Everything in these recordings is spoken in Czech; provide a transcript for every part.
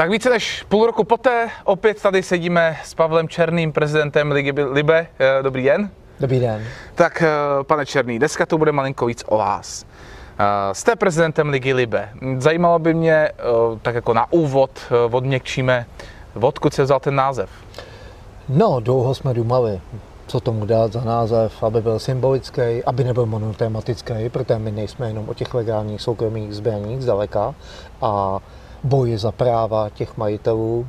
Tak více než půl roku poté opět tady sedíme s Pavlem Černým, prezidentem Ligy Libe. Eh, dobrý den. Dobrý den. Tak, eh, pane Černý, dneska to bude malinko víc o vás. Eh, jste prezidentem Ligy Libe. Zajímalo by mě, tak jako na úvod, odměkčíme, odkud se vzal ten název? No, dlouho jsme dumali, co tomu dát za název, aby byl symbolický, aby nebyl monotematický, protože my nejsme jenom o těch legálních soukromých zbraních zdaleka a boji za práva těch majitelů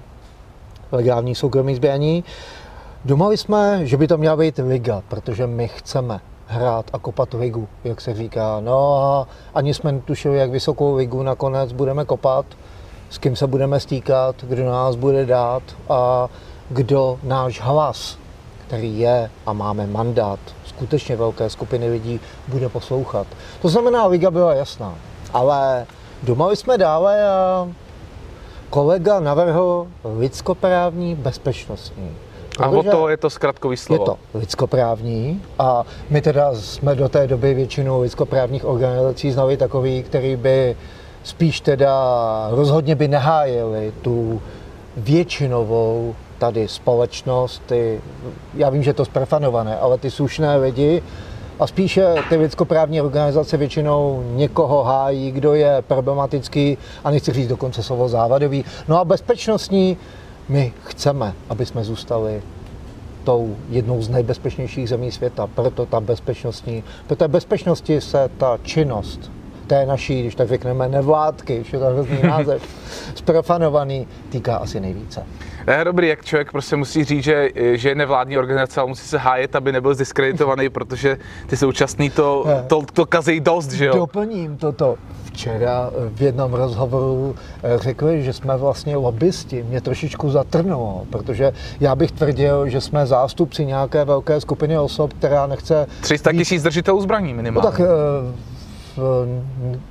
legálních soukromých zbraní. Domali jsme, že by to měla být liga, protože my chceme hrát a kopat ligu, jak se říká. No a ani jsme netušili, jak vysokou ligu nakonec budeme kopat, s kým se budeme stýkat, kdo nás bude dát a kdo náš hlas, který je a máme mandát skutečně velké skupiny lidí, bude poslouchat. To znamená, liga byla jasná, ale Domali jsme dále a kolega navrhl lidskoprávní bezpečnostní. A o to je to zkratkový slovo. Je to lidskoprávní a my teda jsme do té doby většinu lidskoprávních organizací znali takový, který by spíš teda rozhodně by nehájili tu většinovou tady společnost, ty, já vím, že je to zprefanované, ale ty slušné lidi, a spíše ty lidskoprávní organizace většinou někoho hájí, kdo je problematický a nechci říct dokonce slovo závadový. No a bezpečnostní my chceme, aby jsme zůstali tou jednou z nejbezpečnějších zemí světa. Proto ta bezpečnostní, pro té bezpečnosti se ta činnost té naší, když tak řekneme, nevládky, už je to hrozný název, zprofanovaný, týká asi nejvíce. Ne, dobrý, jak člověk prostě musí říct, že, že je nevládní organizace, ale musí se hájet, aby nebyl zdiskreditovaný, protože ty současný to, to, to kazí dost, že jo? Doplním toto. Včera v jednom rozhovoru eh, řekli, že jsme vlastně lobbysti. Mě trošičku zatrnulo, protože já bych tvrdil, že jsme zástupci nějaké velké skupiny osob, která nechce... 300 tisíc držitelů zbraní minimálně. No tak eh,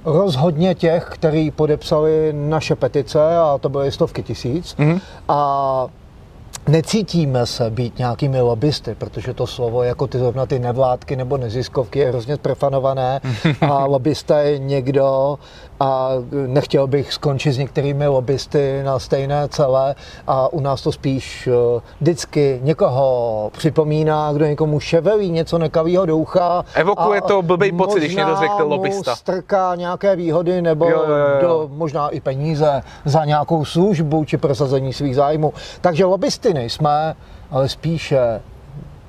rozhodně těch, kteří podepsali naše petice, a to byly stovky tisíc, mm-hmm. a necítíme se být nějakými lobbysty, protože to slovo, jako ty zrovna ty nevládky nebo neziskovky, je hrozně zprefanované a lobbysta je někdo a nechtěl bych skončit s některými lobbysty na stejné celé a u nás to spíš eh, vždycky někoho připomíná, kdo někomu ševelí něco nekavého do ucha. Evokuje to blbý pocit, když někdo řekne lobbysta. strká nějaké výhody nebo jo, jo, jo. Do, možná i peníze za nějakou službu či prosazení svých zájmů. Takže lobbysty nejsme, ale spíše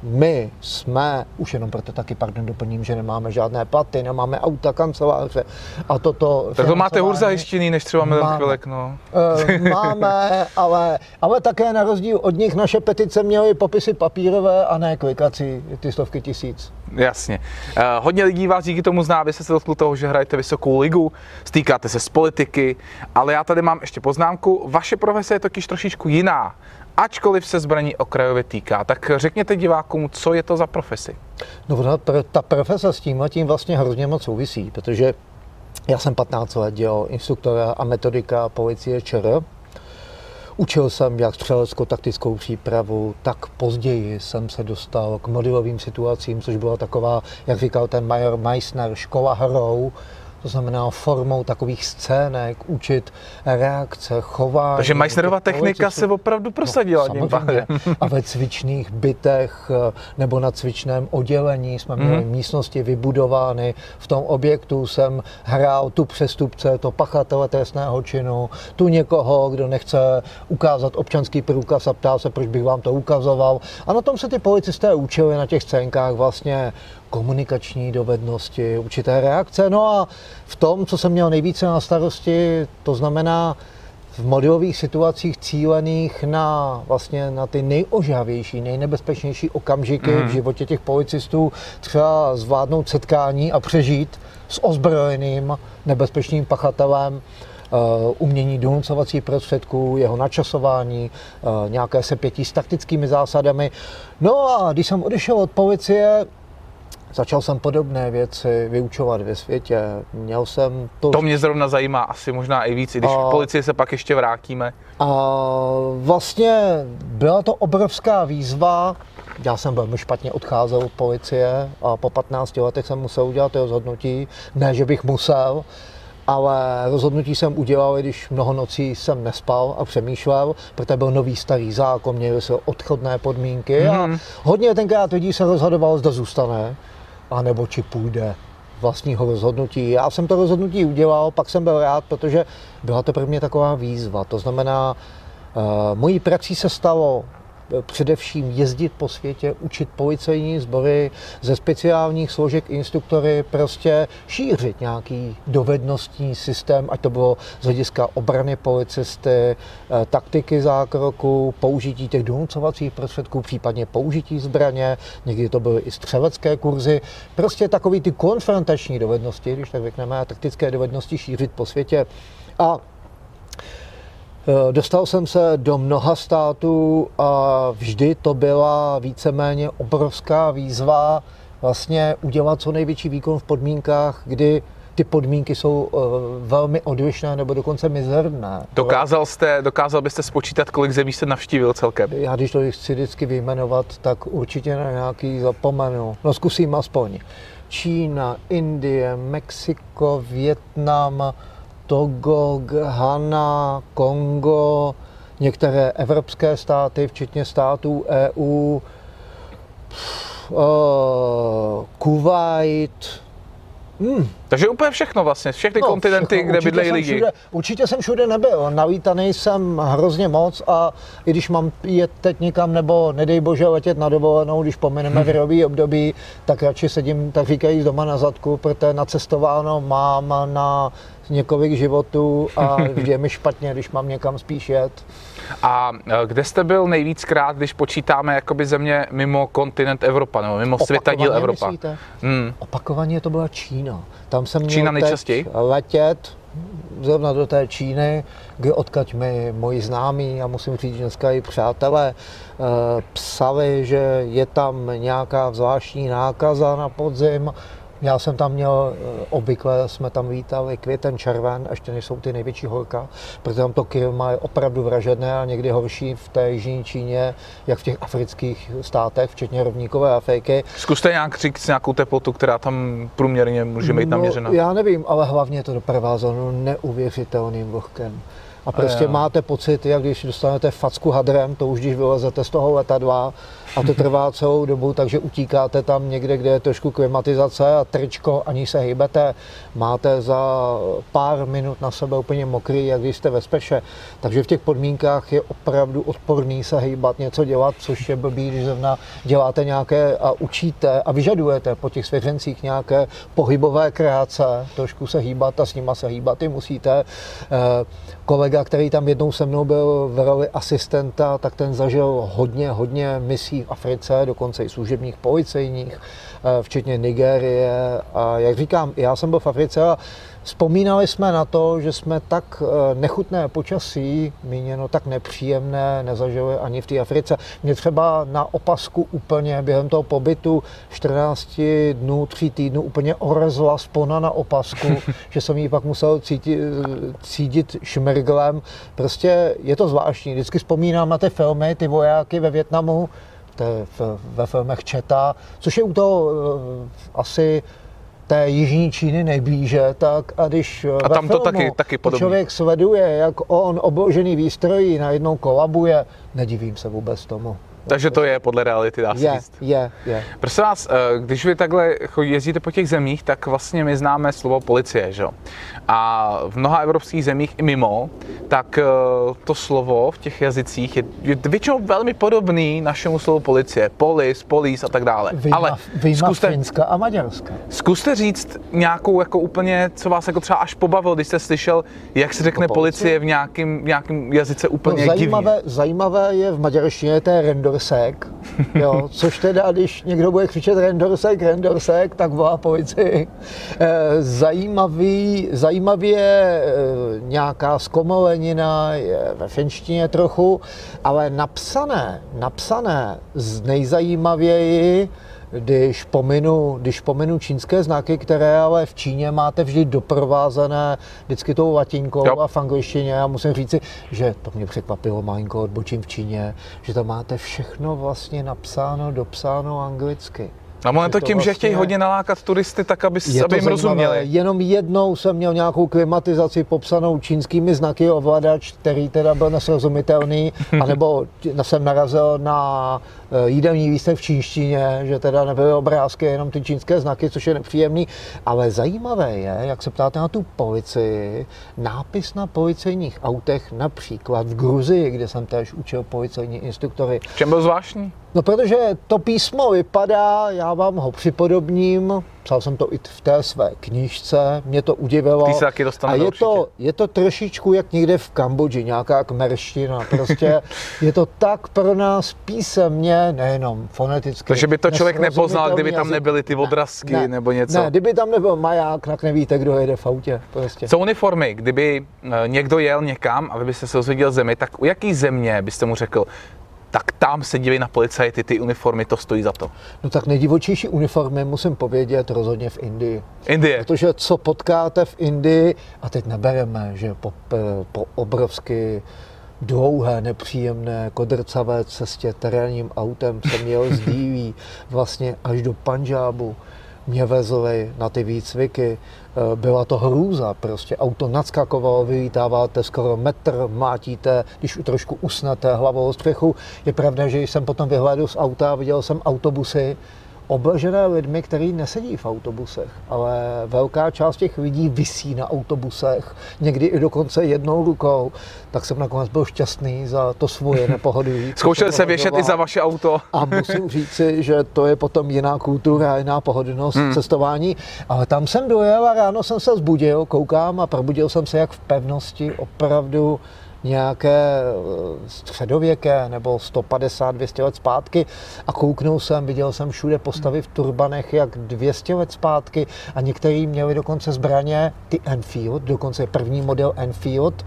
my jsme, už jenom proto taky, pardon, doplním, že nemáme žádné platy, nemáme auta, kanceláře a toto... Tak to máte hůř zajištěný, než třeba milion chvilek, no. Uh, máme, ale, ale také na rozdíl od nich naše petice měly popisy papírové a ne klikací, ty stovky tisíc. Jasně. Uh, hodně lidí vás díky tomu zná, vy jste se dotkl toho, že hrajete vysokou ligu, stýkáte se z politiky, ale já tady mám ještě poznámku. Vaše profese je totiž trošičku jiná ačkoliv se zbraní okrajově týká. Tak řekněte divákům, co je to za profesi? No, ta profese s tím tím vlastně hrozně moc souvisí, protože já jsem 15 let dělal instruktora a metodika policie ČR. Učil jsem jak střeleckou taktickou přípravu, tak později jsem se dostal k modelovým situacím, což byla taková, jak říkal ten major Meissner, škola hrou, to znamená formou takových scének, učit reakce, chování. Takže Meissnerova technika se opravdu prosadila. No, samozřejmě. A ve cvičných bytech eh, nebo na cvičném oddělení jsme měli mm-hmm. místnosti vybudovány. V tom objektu jsem hrál tu přestupce, to pachatele trestného činu, tu někoho, kdo nechce ukázat občanský průkaz a ptá se, proč bych vám to ukazoval. A na tom se ty policisté učili na těch scénkách vlastně komunikační dovednosti, určité reakce. No a v tom, co jsem měl nejvíce na starosti, to znamená v modelových situacích cílených na vlastně na ty nejožavější, nejnebezpečnější okamžiky mm. v životě těch policistů, třeba zvládnout setkání a přežít s ozbrojeným nebezpečným pachatelem, uh, umění donucovací prostředků, jeho načasování, uh, nějaké sepětí s taktickými zásadami. No a když jsem odešel od policie, Začal jsem podobné věci vyučovat ve světě. Měl jsem to... To mě zrovna zajímá asi možná i víc, když a... k policii se pak ještě vrátíme. A vlastně byla to obrovská výzva. Já jsem velmi špatně odcházel od policie a po 15 letech jsem musel udělat rozhodnutí. Ne, že bych musel, ale rozhodnutí jsem udělal, když mnoho nocí jsem nespal a přemýšlel, protože byl nový starý zákon, měly se odchodné podmínky a Mhm. hodně tenkrát lidí se rozhodovalo, zda zůstane, anebo či půjde vlastního rozhodnutí. Já jsem to rozhodnutí udělal, pak jsem byl rád, protože byla to pro mě taková výzva. To znamená, uh, mojí praxí se stalo eh, především jezdit po světě, učit policejní sbory ze speciálních složek instruktory, prostě šířit nějaký dovednostní systém, ať to bylo z hlediska obrany policisty, eh, taktiky zákroku, použití těch donucovacích prostředků, případně použití zbraně, někdy to byly i střelecké kurzy, prostě takový ty konfrontační dovednosti, když tak řekneme, taktické dovednosti šířit po světě. A Dostal jsem se do mnoha států a vždy to byla víceméně obrovská výzva vlastně udělat co největší výkon v podmínkách, kdy ty podmínky jsou eh, velmi odlišné nebo dokonce mizerné. Dokázal, jste, dokázal byste spočítat, kolik zemí jste navštívil celkem? Já když to chci vždycky vyjmenovat, tak určitě na nějaký zapomenu. No zkusím aspoň. Čína, Indie, Mexiko, Větnam, Togo, Ghana, Kongo, některé evropské státy, včetně států EU, uh, Kuwait, Hmm, Takže úplně všechno vlastně, všechny kontinenty, všechno. kde Určitě bydlejí lidi. Všude, určitě jsem všude nebyl. Navítaný jsem hrozně moc a i když mám jet teď někam nebo nedej bože letět na dovolenou, když pomineme virový období, tak radši sedím, tak říkají, doma na zadku, protože nacestováno mám na několik životů a je mi špatně, když mám někam spíš jet. A e, kde jste byl nejvíckrát, když počítáme jakoby země mimo kontinent Evropa, nebo mimo světadíl Evropa? myslíte? Hmm. Opakovaně to byla Čína. Tam jsem Čína měl nejčastěji? letět zrovna do té Číny, kde odkaď mi moji známí a musím říct, že dneska i přátelé eh, psali, že je tam nějaká zvláštní nákaza na podzim. Já jsem tam měl, eh, obvykle jsme tam vítali květen, červen, ještě než jsou ty největší horka, protože tam to klima je opravdu vražedné a někdy horší v té jižní Číně, jak v těch afrických státech, včetně rovníkové Afriky. Zkuste nějak říct nějakou teplotu, která tam průměrně může být naměřena. No, já nevím, ale hlavně je to doprovázeno neuvěřitelným vlhkem. A prostě jo. máte pocit, jak když dostanete facku hadrem, to už když vylezete z toho letadla a to trvá celou dobu, takže utíkáte tam někde, kde je trošku klimatizace a tričko, ani se hýbete, máte za pár minut na sebe úplně mokrý, jak když jste ve speše. Takže v těch podmínkách je opravdu odporný se hýbat, něco dělat, což je blbý, když zrovna děláte nějaké a učíte a vyžadujete po těch svěřencích nějaké pohybové kreace, trošku se hýbat a s nima se hýbat i musíte. Eh, Kolega, který tam jednou se mnou byl v roli asistenta, tak ten zažil hodně, hodně misí v Africe, dokonce i služebních policejních, eh, včetně Nigérie. A jak říkám, já jsem byl v Africe a vzpomínali jsme na to, že jsme tak eh, nechutné počasí, míněno tak nepříjemné, nezažili ani v té Africe. Mě třeba na opasku úplně během toho pobytu 14 dnů, 3 týdnů úplně orezla spona na opasku, že jsem ji pak musel cítit, cítit šmerglem. Prostě je to zvláštní. Vždycky vzpomínám na ty filmy, ty vojáky ve Větnamu, to je v- ve filmech Četa, což je u toho eh, asi té jižní Číny nejblíže, tak a když A ve tam to taky- taky podobně. člověk sleduje, jak on obložený výstrojí najednou kolabuje, nedivím se vůbec tomu. Takže to je podle reality, dá se Je, říct. je, je. Prosím vás, eh, když vy takhle jezdíte po těch zemích, tak vlastně my známe slovo policie, že jo? A v mnoha evropských zemích i mimo, tak eh, to slovo v těch jazycích je, je většinou velmi podobný našemu slovu policie. Polis, polis a tak dále. Vyjma, Ale vyjma zkuste, Finska a Maďarska. zkuste říct nějakou jako úplně, co vás jako třeba až pobavilo, když jste slyšel, jak se řekne Jako policie? policie v nějakém, nějakém jazyce No, úplně divně. zajímavé, zajímavé je v maďarštině to je rendorsek, jo, což teda, když někdo bude křičet rendorsek, rendorsek, tak volá policii. Eh, Zajímavý, zajímavý je eh, nějaká zkomolenina, je ve finštině trochu, ale napsané, napsané z nejzajímavěji, když pominu, když pominu čínské znaky, které ale v Číně máte vždy doprovázené vždycky tou latinkou Jo. a v angličtině. Já musím říci, že to mě překvapilo malinko odbočím v Číně, že tam máte všechno vlastně napsáno, dopsáno anglicky. A ono je to tím, že vlastně- chtějí hodně nalákat turisty, tak aby, Je aby jim rozuměli. Jenom jednou jsem měl nějakou klimatizaci popsanou čínskými znaky ovladač, který teda byl nesrozumitelný, anebo jsem narazil na jídelní lístek v čínštině, že teda nebyly obrázky, jenom ty čínské znaky, což je nepříjemný. Ale zajímavé je, jak se ptáte na tu policii, nápis na policejních autech, například v Gruzii, kde jsem též učil policejní instruktory, V čem byl zvláštní? No protože to písmo vypadá, já vám ho připodobním, psal jsem to i v té své knížce, mě to udivilo. Ty se taky A je určitě. to, je to trošičku jak někde v Kambodži, nějaká kmerština. Prostě je to tak pro nás písemně, nejenom foneticky. Takže by to člověk nepoznal, kdyby tam nebyly ty odrazky ne, nebo něco. Ne, kdyby tam nebyl maják, tak nevíte, kdo jede v autě. Prostě. Co uniformy? Kdyby eh, někdo jel někam a vy byste se dozvěděl zemi, tak u jaký země byste mu řekl, tak tam se dívej na policajty, ty uniformy, to stojí za to. No tak nejdivočejší uniformy musím povědět rozhodně v Indii. Indie. Protože co potkáte v Indii, a teď nebereme, že po, po obrovsky dlouhé, nepříjemné, kodrcavé cestě terénním autem jsem jel z Díví vlastně až do Panžábu. Mě vezli na ty výcviky, Eh, byla to hrůza, prostě auto nadskakovalo, vylítáváte skoro metr, mátíte, když trošku usnete hlavou střechu. Je pravda, že jsem potom vyhlédl z auta a viděl jsem autobusy, obležené lidmi, kteří nesedí v autobusech, ale velká část těch lidí visí na autobusech, někdy i dokonce jednou rukou, tak jsem nakonec byl šťastný za to svoje nepohodlí. Zkoušeli se věšet i za vaše auto. A musím říci, že to je potom jiná kultura, jiná pohodlnost hmm. cestování. Ale tam jsem dojel a ráno jsem se zbudil, koukám a probudil jsem se jak v pevnosti, opravdu nějaké eh, středověké nebo 150-200 let zpátky. A kouknul jsem, viděl jsem všude postavy v turbanech jak 200 let zpátky. A některý měli dokonce zbraně, ty Enfield, dokonce první model Enfield,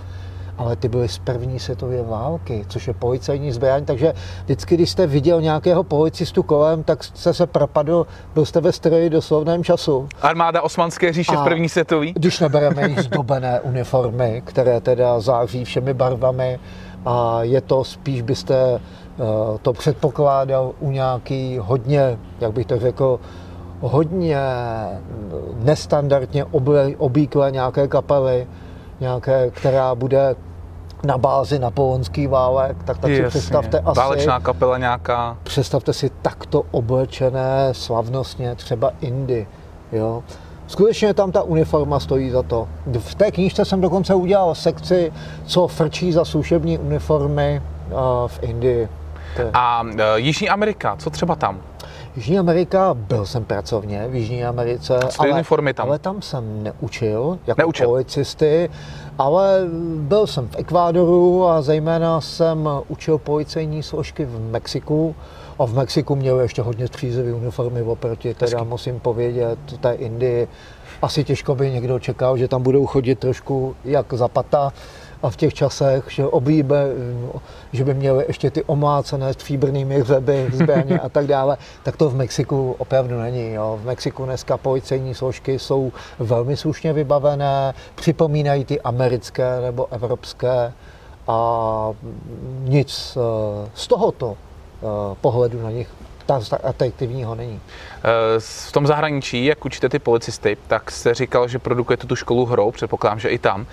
ale ty byly z první světové války, což je policejní zbraň, takže vždycky, když jste viděl nějakého policistu kolem, tak jste se propadl, byl jste ve stroji do slovném času. Armáda Osmanské říše A- v první světový. Když nebereme již zdobené uniformy, které teda září všemi barvami a je to spíš byste eh, to předpokládal u nějaký hodně, jak bych to řekl, hodně nestandardně oble, obýklé nějaké kapely, nějaké, která bude na bázi napoleonský válek, tak, tak si Jasně. představte asi, Válečná kapela nějaká. představte si takto oblečené slavnostně třeba Indy. Jo? Skutečně tam ta uniforma stojí za to. V té knížce jsem dokonce udělal sekci, co frčí za služební uniformy v Indii. A e, Jižní Amerika, co třeba tam? Jižní Amerika, byl jsem pracovně v Jižní Americe, ty uniformy tam? ale tam jsem neučil jako Neučil. policisty, ale byl jsem v Ekvádoru a zejména jsem učil policejní složky v Mexiku. A v Mexiku měli ještě hodně střízlivé uniformy oproti, teda Hezky. musím povědět, té Indii. Asi těžko by někdo čekal, že tam budou chodit trošku jak zapata a v těch časech, že oblíbe, že by měli ještě ty omlácené stříbrnými hřeby, zbraně a tak dále, tak to v Mexiku opravdu není. Jo. V Mexiku dneska policejní složky jsou velmi slušně vybavené, připomínají ty americké nebo evropské a nic eh, z tohoto eh, pohledu na nich tak atraktivního není. E, V tom zahraničí, jak učíte ty policisty, tak jste říkal, že produkujete tu školu hrou, předpokládám, že i tam.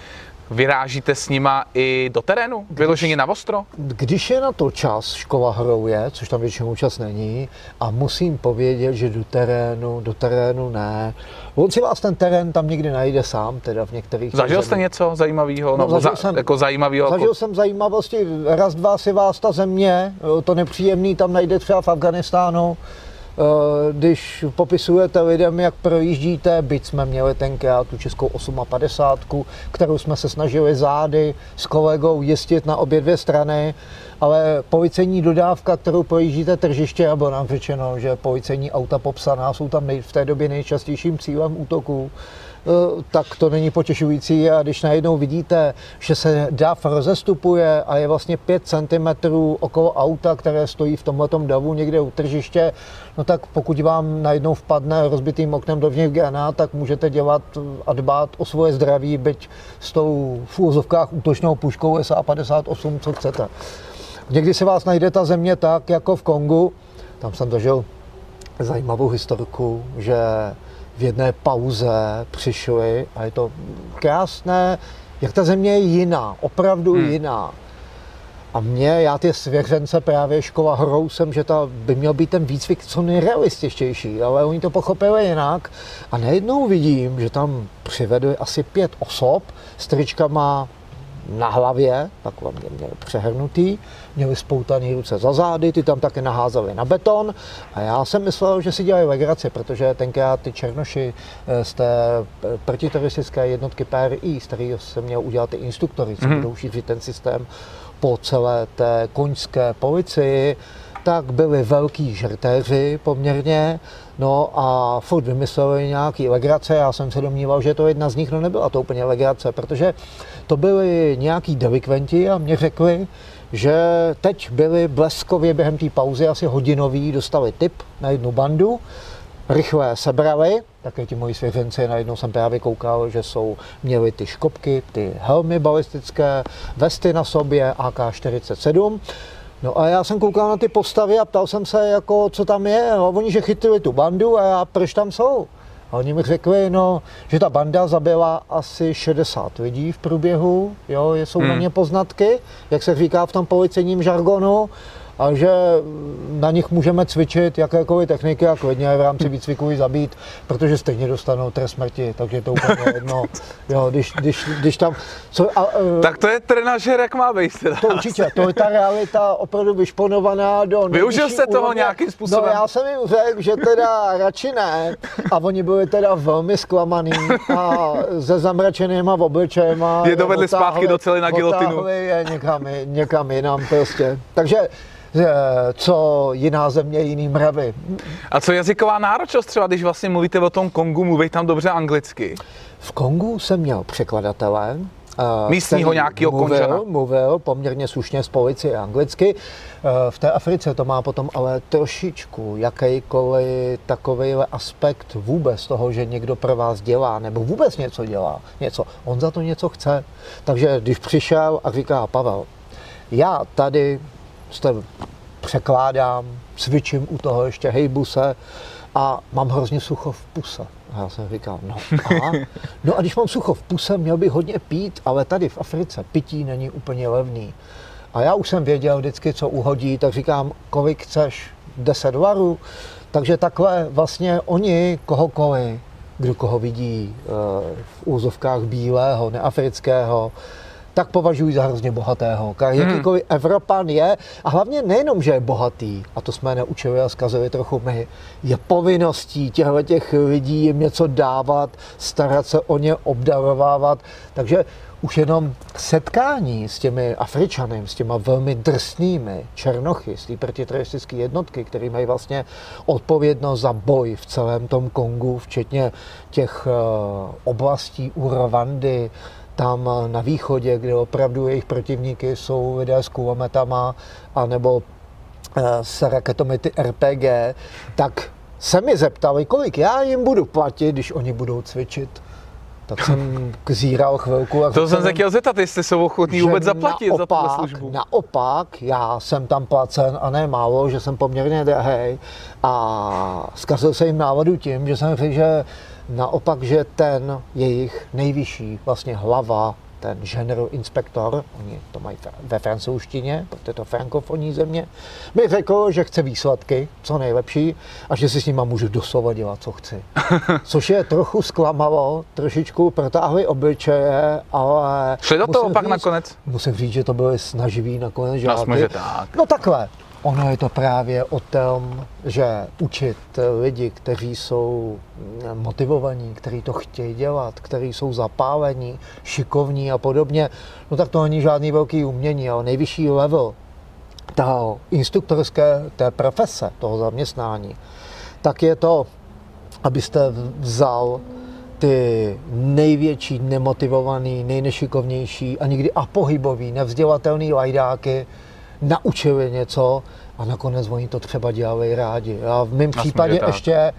Vyrážíte s nima i do terénu? Vyloženě na ostro? Když je na to čas, škola hrou je, což tam většinou čas není, a musím povědět, že do terénu, do terénu ne. On si vás ten terén tam někdy najde sám, teda v některých Zažil jste něco zajímavého? No, No, zažil jsem- jako zajímavého? Zažil Jako... jsem zajímavosti, raz, dva si vás ta země, to nepříjemný tam najde třeba v Afganistánu, když popisujete lidem, jak projíždíte, byť jsme měli tenkrát tu českou 58, kterou jsme se snažili zády s kolegou jistit na obě dvě strany, ale policejní dodávka, kterou projíždíte tržiště, a bylo nám řečeno, že policejní auta popsaná jsou tam v té době nejčastějším cílem útoků, eh, tak to není potěšující a když najednou vidíte, že se DAF rozestupuje a je vlastně 5 cm okolo auta, které stojí v tomhletom davu někde u tržiště, no tak pokud vám najednou vpadne rozbitým oknem dovnitř granát, tak můžete dělat a dbát o svoje zdraví, byť s tou v úvozovkách útočnou puškou SA-58, co chcete. Někdy se vás najde ta země tak, jako v Kongu, tam jsem zažil zajímavou historku, že v jedné pauze přišli a je to krásné, jak ta země je jiná, opravdu hmm. jiná. A mě, já ty svěřence právě škola hrou jsem, že to by měl být ten výcvik co nejrealističtější, ale oni to pochopili jinak. A najednou vidím, že tam přivedli asi pět osob s tričkama na hlavě, takhle mě měli přehrnutý, měli spoutaný ruce za zády, ty tam také naházeli na beton. A já jsem myslel, že si dělají legraci, protože tenkrát ty černoši eh, z té eh, protiteroristické jednotky PRI, z kterého jsem měl udělat ty instruktory, co mm-hmm. budou šířit ten systém po celé té koňské policii, tak byli velký žertéři poměrně, no a furt vymysleli nějaký legrace, já jsem se domníval, že to jedna z nich, no nebyla to úplně legrace, protože to byli nějaký delikventi a mě řekli, že teď byli bleskově během té pauzy asi hodinový, dostali tip na jednu bandu, rychle sebrali, také ti moji svěřenci, najednou jsem právě koukal, že jsou, měli ty škopky, ty helmy balistické, vesty na sobě, AK-47, No a já jsem koukal na ty postavy a ptal jsem se, jako, co tam je. No, oni, že chytili tu bandu a já, proč tam jsou? A oni mi řekli, no, že ta banda zabila asi 60 lidí v průběhu, jo, jsou hmm. na ně poznatky, jak se říká v tom policejním žargonu a že na nich můžeme cvičit jakékoliv techniky a klidně v rámci výcviku i zabít, protože stejně dostanou trest smrti, takže je to úplně jedno. Jo, když, když, když tam... Co, a, e, tak to je trenažer, jak má být. To určitě, to je ta realita opravdu vyšponovaná do Využil jste toho úrovně. nějakým způsobem? No já jsem jim řekl, že teda radši ne a oni byli teda velmi zklamaný a se zamračenýma obličejma. Je dovedli zpátky do celé na gilotinu. je někam, někam jinam prostě. Takže co jiná země, jiný mravy. A co jazyková náročnost třeba, když vlastně mluvíte o tom Kongu, mluví tam dobře anglicky? V Kongu jsem měl překladatele, Místního nějakého mluvil, mluvil poměrně slušně z policie anglicky. V té Africe to má potom ale trošičku jakýkoliv takový aspekt vůbec toho, že někdo pro vás dělá, nebo vůbec něco dělá, něco. On za to něco chce. Takže když přišel a říká Pavel, já tady jste překládám, cvičím u toho ještě hejbu se a mám hrozně sucho v puse. A já jsem říkal, no a, no a když mám sucho v puse, měl bych hodně pít, ale tady v Africe pití není úplně levný. A já už jsem věděl vždycky, co uhodí, tak říkám, kolik chceš, 10 dolarů. Takže takhle vlastně oni kohokoliv, kdo koho vidí eh, v úzovkách bílého, neafrického, tak považuji za hrozně bohatého. Hmm. Jakýkoliv Evropan je, a hlavně nejenom, že je bohatý, a to jsme neučili a zkazili trochu my, je povinností těchto těch lidí jim něco dávat, starat se o ně, obdarovávat. Takže už jenom setkání s těmi Afričany, s těma velmi drsnými černochy, z té protiteroristické jednotky, které mají vlastně odpovědnost za boj v celém tom Kongu, včetně těch uh, oblastí u Rwandy, tam na východě, kde opravdu jejich protivníky jsou lidé s kulometama anebo eh, s raketomety RPG, tak se mi zeptali, kolik já jim budu platit, když oni budou cvičit. Tak jsem zíral chvilku. A to jsem se chtěl zeptat, jestli jsou ochotní vůbec zaplatit naopak, za tuhle službu. Naopak, já jsem tam placen a ne málo, že jsem poměrně drahý a zkazil se jim návodu tím, že jsem řekl, že Naopak, že ten jejich nejvyšší vlastně hlava, ten general inspektor, oni to mají ve francouzštině, protože to frankofonní země, mi řekl, že chce výsledky, co nejlepší, a že si s nima můžu doslova dělat, co chci. Což je trochu zklamalo, trošičku protáhli obličeje, ale... Šli do toho pak říct, nakonec? Musím říct, že to byly snaživí nakonec tak. No takhle, Ono je to právě o tom, že učit lidi, kteří jsou motivovaní, kteří to chtějí dělat, kteří jsou zapálení, šikovní a podobně, no tak to není žádný velký umění, ale nejvyšší level toho instruktorské té profese, toho zaměstnání, tak je to, abyste vzal ty největší, nemotivovaný, nejnešikovnější a nikdy pohybový, nevzdělatelný lajdáky, naučili něco a nakonec oni to třeba dělali rádi. A v mém případě tak. ještě,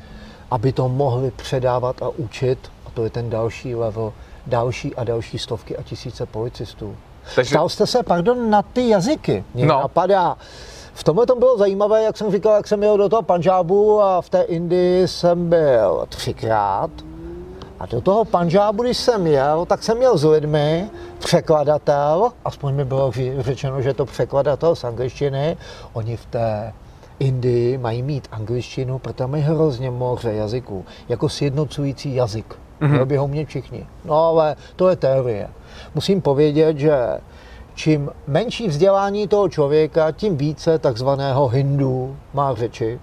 aby to mohli předávat a učit, a to je ten další level, další a další stovky a tisíce policistů. Takže... Ptal jste se, pardon, na ty jazyky. Mě no. napadá, v tomhle tom bylo zajímavé, jak jsem říkal, jak jsem jel do toho Panžábu a v té Indii jsem byl třikrát. A do toho Panžábu, když jsem jel, tak jsem jel s lidmi, překladatel, aspoň mi bylo řečeno, že je to překladatel z angličtiny. Oni v té Indii mají mít angličtinu, protože mají hrozně moře jazyků, jako sjednocující jazyk. Mm-hmm. by ho mě všichni. No ale to je teorie. Musím povědět, že čím menší vzdělání toho člověka, tím více takzvaného hindu má řeči.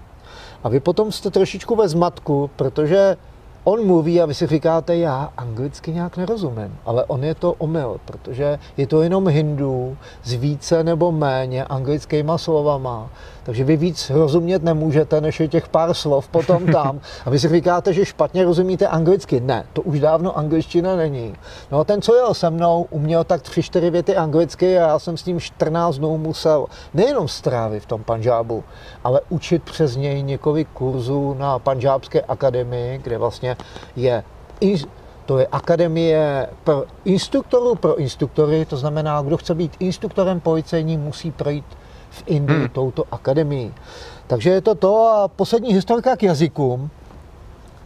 A vy potom jste trošičku ve zmatku, protože on mluví a vy si říkáte, já anglicky nějak nerozumím, ale on je to omyl, protože je to jenom hindů s více nebo méně anglickýma slovama. Takže vy víc rozumět nemůžete, než je těch pár slov potom tam. A vy si říkáte, že špatně rozumíte anglicky. Ne, to už dávno angličtina není. No a ten, co jel se mnou, uměl tak tři, čtyři věty anglicky a já jsem s ním 14 dnů musel nejenom strávit v tom Panžábu, ale učit přes něj několik kurzů na Panžábské akademii, kde vlastně je to je akademie pro instruktorů, pro instruktory, to znamená, kdo chce být instruktorem policejní, musí projít v Indii hmm. touto akademii. Takže je to to a poslední historka k jazykům,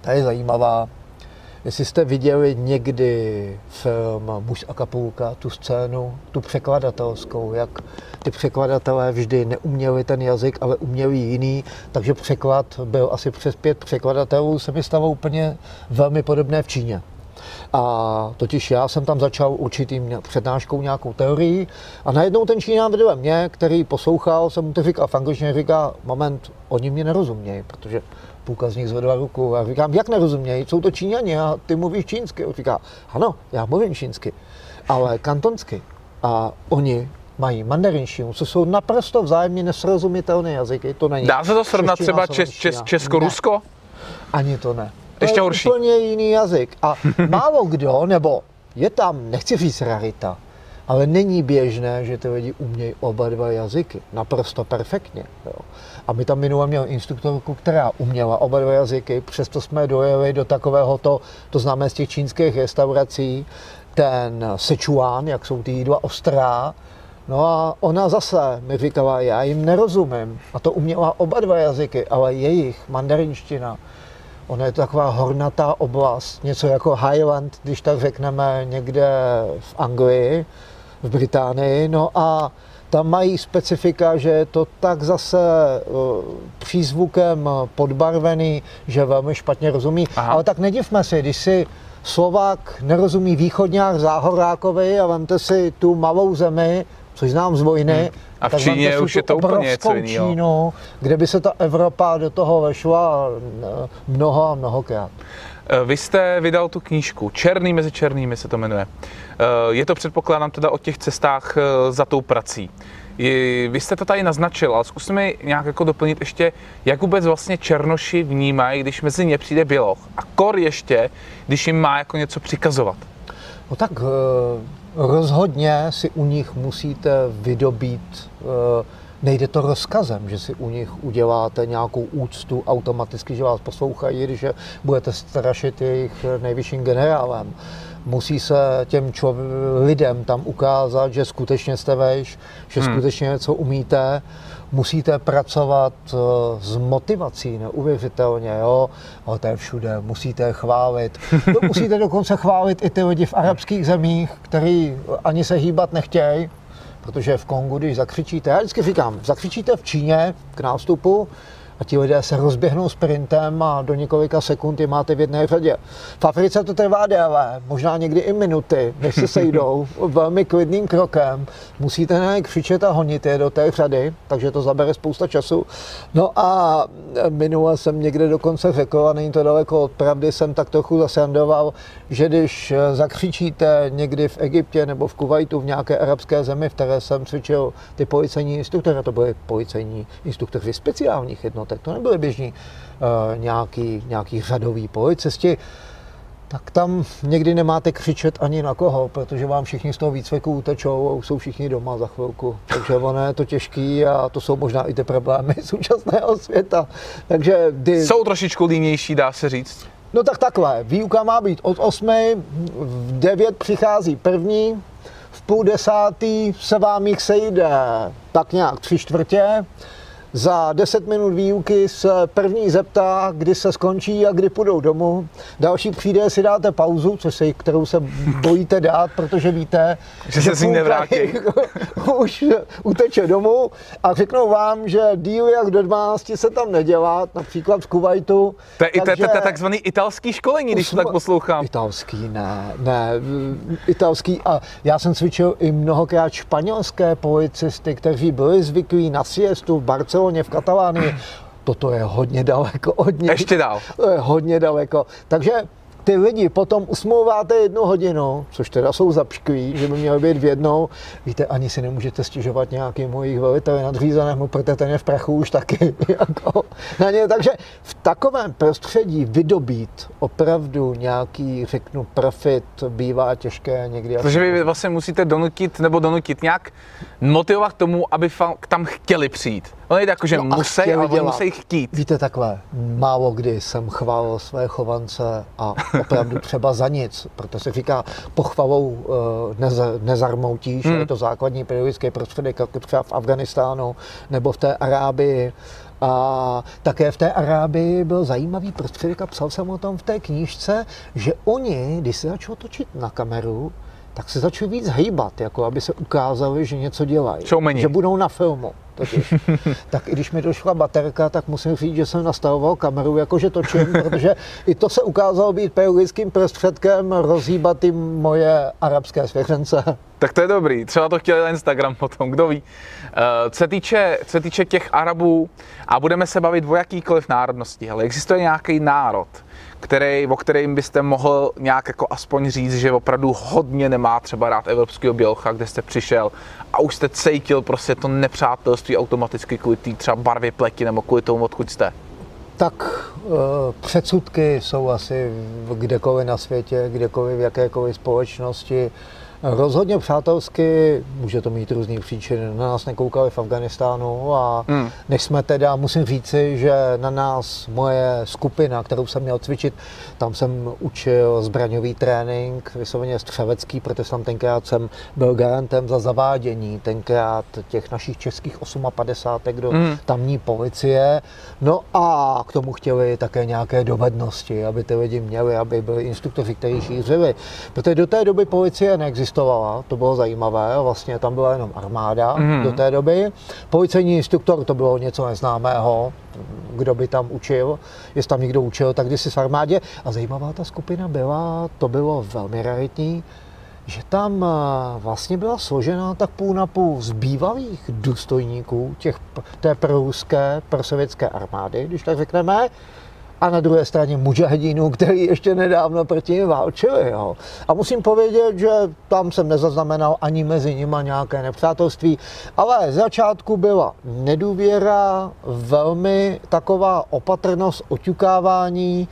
ta je zajímavá. Jestli jste viděli někdy film Muž a kapulka, tu scénu, tu překladatelskou, jak ty překladatelé vždy neuměli ten jazyk, ale uměli jiný, takže překlad byl asi přes pět překladatelů, se mi stalo úplně velmi podobné v Číně. A totiž já jsem tam začal určitým přednáškou nějakou teorii a najednou ten Číňan vedle mě, který poslouchal, jsem mu to říkal v angličtině, říká, moment, oni mě nerozumějí, protože půlka z nich zvedla ruku a říkám, jak nerozumějí, jsou to Číňani a ty mluvíš čínsky. On říká, ano, já mluvím čínsky, ale kantonsky. A oni mají mandarinštinu, co jsou naprosto vzájemně nesrozumitelné jazyky. To není. Dá se to srovnat třeba čes, čes, Česko-Rusko? Ani to ne. To Ještě je horší. úplně jiný jazyk. A málo kdo, nebo je tam, nechci říct rarita, ale není běžné, že ty lidi umějí oba dva jazyky. Naprosto perfektně. Jo. A my tam minule měli instruktorku, která uměla oba dva jazyky, přesto jsme dojeli do takového to, to známe z těch čínských restaurací, ten Sichuan, jak jsou ty jídla ostrá, No a ona zase mi říkala, já jim nerozumím. A to uměla oba dva jazyky, ale jejich mandarinština Ona je to taková hornatá oblast, něco jako Highland, když tak řekneme někde v Anglii, v Británii. No a tam mají specifika, že je to tak zase uh, přízvukem podbarvený, že velmi špatně rozumí. Aha. Ale tak nedivme si, když si Slovák nerozumí východňák Záhorákovi a vemte si tu malou zemi, což znám z vojny, hmm a v Číně už je to úplně něco jiného. Čínu, kde by se ta Evropa do toho vešla eh, mnoho a mnohokrát. Eh, vy jste vydal tu knížku, Černý mezi černými se to jmenuje. Eh, je to předpokládám teda o těch cestách za tou prací. Vy jste to tady naznačil, ale zkusme nějak jako doplnit ještě, jak vůbec vlastně černoši vnímají, když mezi ně přijde běloch. A kor ještě, když jim má jako něco přikazovat. No tak rozhodně si u nich musíte vydobít, eh, nejde to rozkazem, že si u nich uděláte nějakou úctu automaticky, že vás poslouchají, když budete strašit jejich nejvyšším generálem. Musí se těm čov- lidem tam ukázat, že skutečně jste vejš, že hmm. skutečně něco umíte musíte pracovat eh, s motivací neuvěřitelně, jo, ale to je všude, musíte chválit. No, musíte dokonce chválit i ty lidi v arabských zemích, který ani se hýbat nechtějí, protože v Kongu, když zakřičíte, já vždycky říkám, zakřičíte v Číně k nástupu, a ti lidé se rozběhnou sprintem a do několika sekund je máte v jedné řadě. V Africe to trvá déle, možná někdy i minuty, než se sejdou velmi klidným krokem. Musíte na křičet a honit je do té řady, takže to zabere spousta času. No a minule jsem někde dokonce řekl, a není to daleko od pravdy, jsem tak trochu zasandoval, že když zakřičíte někdy v Egyptě nebo v Kuwaitu, v nějaké arabské zemi, v které jsem cvičil ty policejní instruktory, to byly policejní instruktoři speciálních jednotek, tak to nebyly běžní uh, nějaký, nějaký řadový policisti, tak tam někdy nemáte křičet ani na koho, protože vám všichni z toho výcviku utečou a už jsou všichni doma za chvilku. Takže ono je to těžký a to jsou možná i ty problémy současného světa. Takže kdy... Jsou trošičku línější, dá se říct. No tak takhle, výuka má být od 8, v 9 přichází první, v půl desátý se vám jich sejde tak nějak tři čtvrtě. Za 10 minut výuky se první zeptá, kdy se skončí a kdy půjdou domů. Další přijde, si dáte pauzu, což se, kterou se bojíte dát, protože víte, že, že se si nevrátí. už uteče domů a řeknou vám, že díl jak do 12 se tam nedělá, například v Kuwaitu. To je, takže... takzvaný italský školení, když to tak poslouchám. Italský, ne, ne, italský. A já jsem cvičil i mnohokrát španělské policisty, kteří byli zvyklí na siestu v Barceloně Barceloně, v Katalánii. Toto je hodně daleko od nich. Ještě dál. To je hodně daleko. Takže ty lidi potom usmlouváte jednu hodinu, což teda jsou zapšklí, že by měli být v jednou. Víte, ani si nemůžete stěžovat nějakým mojich veliteli nadřízenému, protože ten je v prachu už taky. Jako, na ně. Takže v takovém prostředí vydobít opravdu nějaký, řeknu, profit bývá těžké někdy. Takže vy vlastně musíte donutit, nebo donutit nějak motivovat k tomu, aby tam chtěli přijít. Ono je jako, že no musí, ale dělat. musí chtít. Víte takhle, málo kdy jsem chválil své chovance a opravdu třeba za nic, protože se říká pochvalou uh, nez, nezarmoutíš, hmm. je to základní periodický prostředek, jako třeba v Afganistánu nebo v té Arábii. A také v té Arábii byl zajímavý prostředek a psal jsem o tom v té knížce, že oni, když se začalo točit na kameru, tak se začali víc hejbat, jako aby se ukázali, že něco dělají. Že budou na filmu. Totiž. tak i když mi došla baterka, tak musím říct, že jsem nastavoval kameru, jakože točím, protože i to se ukázalo být periodickým prostředkem rozhýbat ty moje arabské svěřence. Tak to je dobrý, třeba to chtěl Instagram potom, kdo ví. Eh, co se týče, co se týče těch Arabů, a budeme se bavit o jakýkoliv národnosti, ale existuje nějaký národ, který, o kterým byste mohl nějak jako aspoň říct, že opravdu hodně nemá třeba rád evropského bělcha, kde jste přišel a už jste cítil prostě to nepřátelství automaticky kvůli té třeba barvě pleti nebo kvůli tomu, odkud jste? Tak e, předsudky jsou asi kdekoliv na světě, kdekoliv v jakékoliv společnosti. Rozhodně přátelsky, může to mít různý příčiny, na nás nekoukali v Afganistánu a hmm. než jsme teda, musím říci, že na nás moje skupina, kterou jsem měl cvičit, tam jsem učil zbraňový trénink, vysloveně střelecký, protože tam tenkrát jsem byl garantem za zavádění tenkrát těch našich českých 58 do hmm. tamní policie. No a k tomu chtěli také nějaké dovednosti, aby ty lidi měli, aby byli instruktoři, kteří šířili. Protože do té doby policie neexistovala existovala, to bylo zajímavé, vlastně tam byla jenom armáda mm. do té doby. Policejní instruktor to bylo něco neznámého, kdo by tam učil, jestli tam někdo učil, tak kdysi v armádě. A zajímavá ta skupina byla, to bylo velmi raritní, že tam eh, vlastně byla složena tak půl na půl z bývalých důstojníků těch, té proruské, prosovětské armády, když tak řekneme, a na druhé straně mujahedínů, který ještě nedávno proti ním válčili. Jo. A musím povědět, že tam jsem nezaznamenal ani mezi nimi nějaké nepřátelství, ale z začátku byla nedůvěra, velmi taková opatrnost, oťukávání,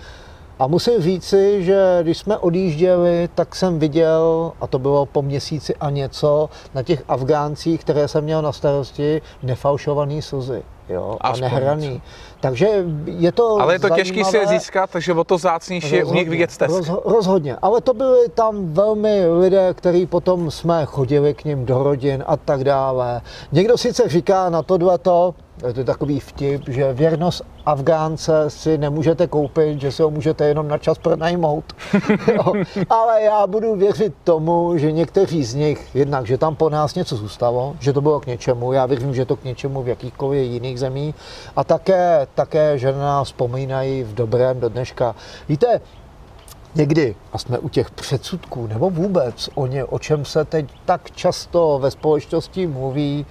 a musím říci, že když jsme odjížděli, tak jsem viděl, a to bylo po měsíci a něco, na těch Afgáncích, které jsem měl na starosti, nefalšovaný slzy jo, a nehraný. Takže je to Ale je to těžké si je získat, takže o to zácnější je u nich vidět stesk. Roz, rozhodně, ale to byli tam velmi lidé, kteří potom jsme chodili k ním do rodin a tak dále. Někdo sice říká na tohle to, to je takový vtip, že věrnost Afgánce si nemůžete koupit, že si ho můžete jenom na čas pronajmout. jo. Ale já budu věřit tomu, že někteří z nich, jednak, že tam po nás něco zůstalo, že to bylo k něčemu, já věřím, že to k něčemu v jakýchkoliv jiných zemí a také, také že na nás vzpomínají v dobrém do dneška. Víte, někdy, a jsme u těch předsudků, nebo vůbec o, ně, o čem se teď tak často ve společnosti mluví,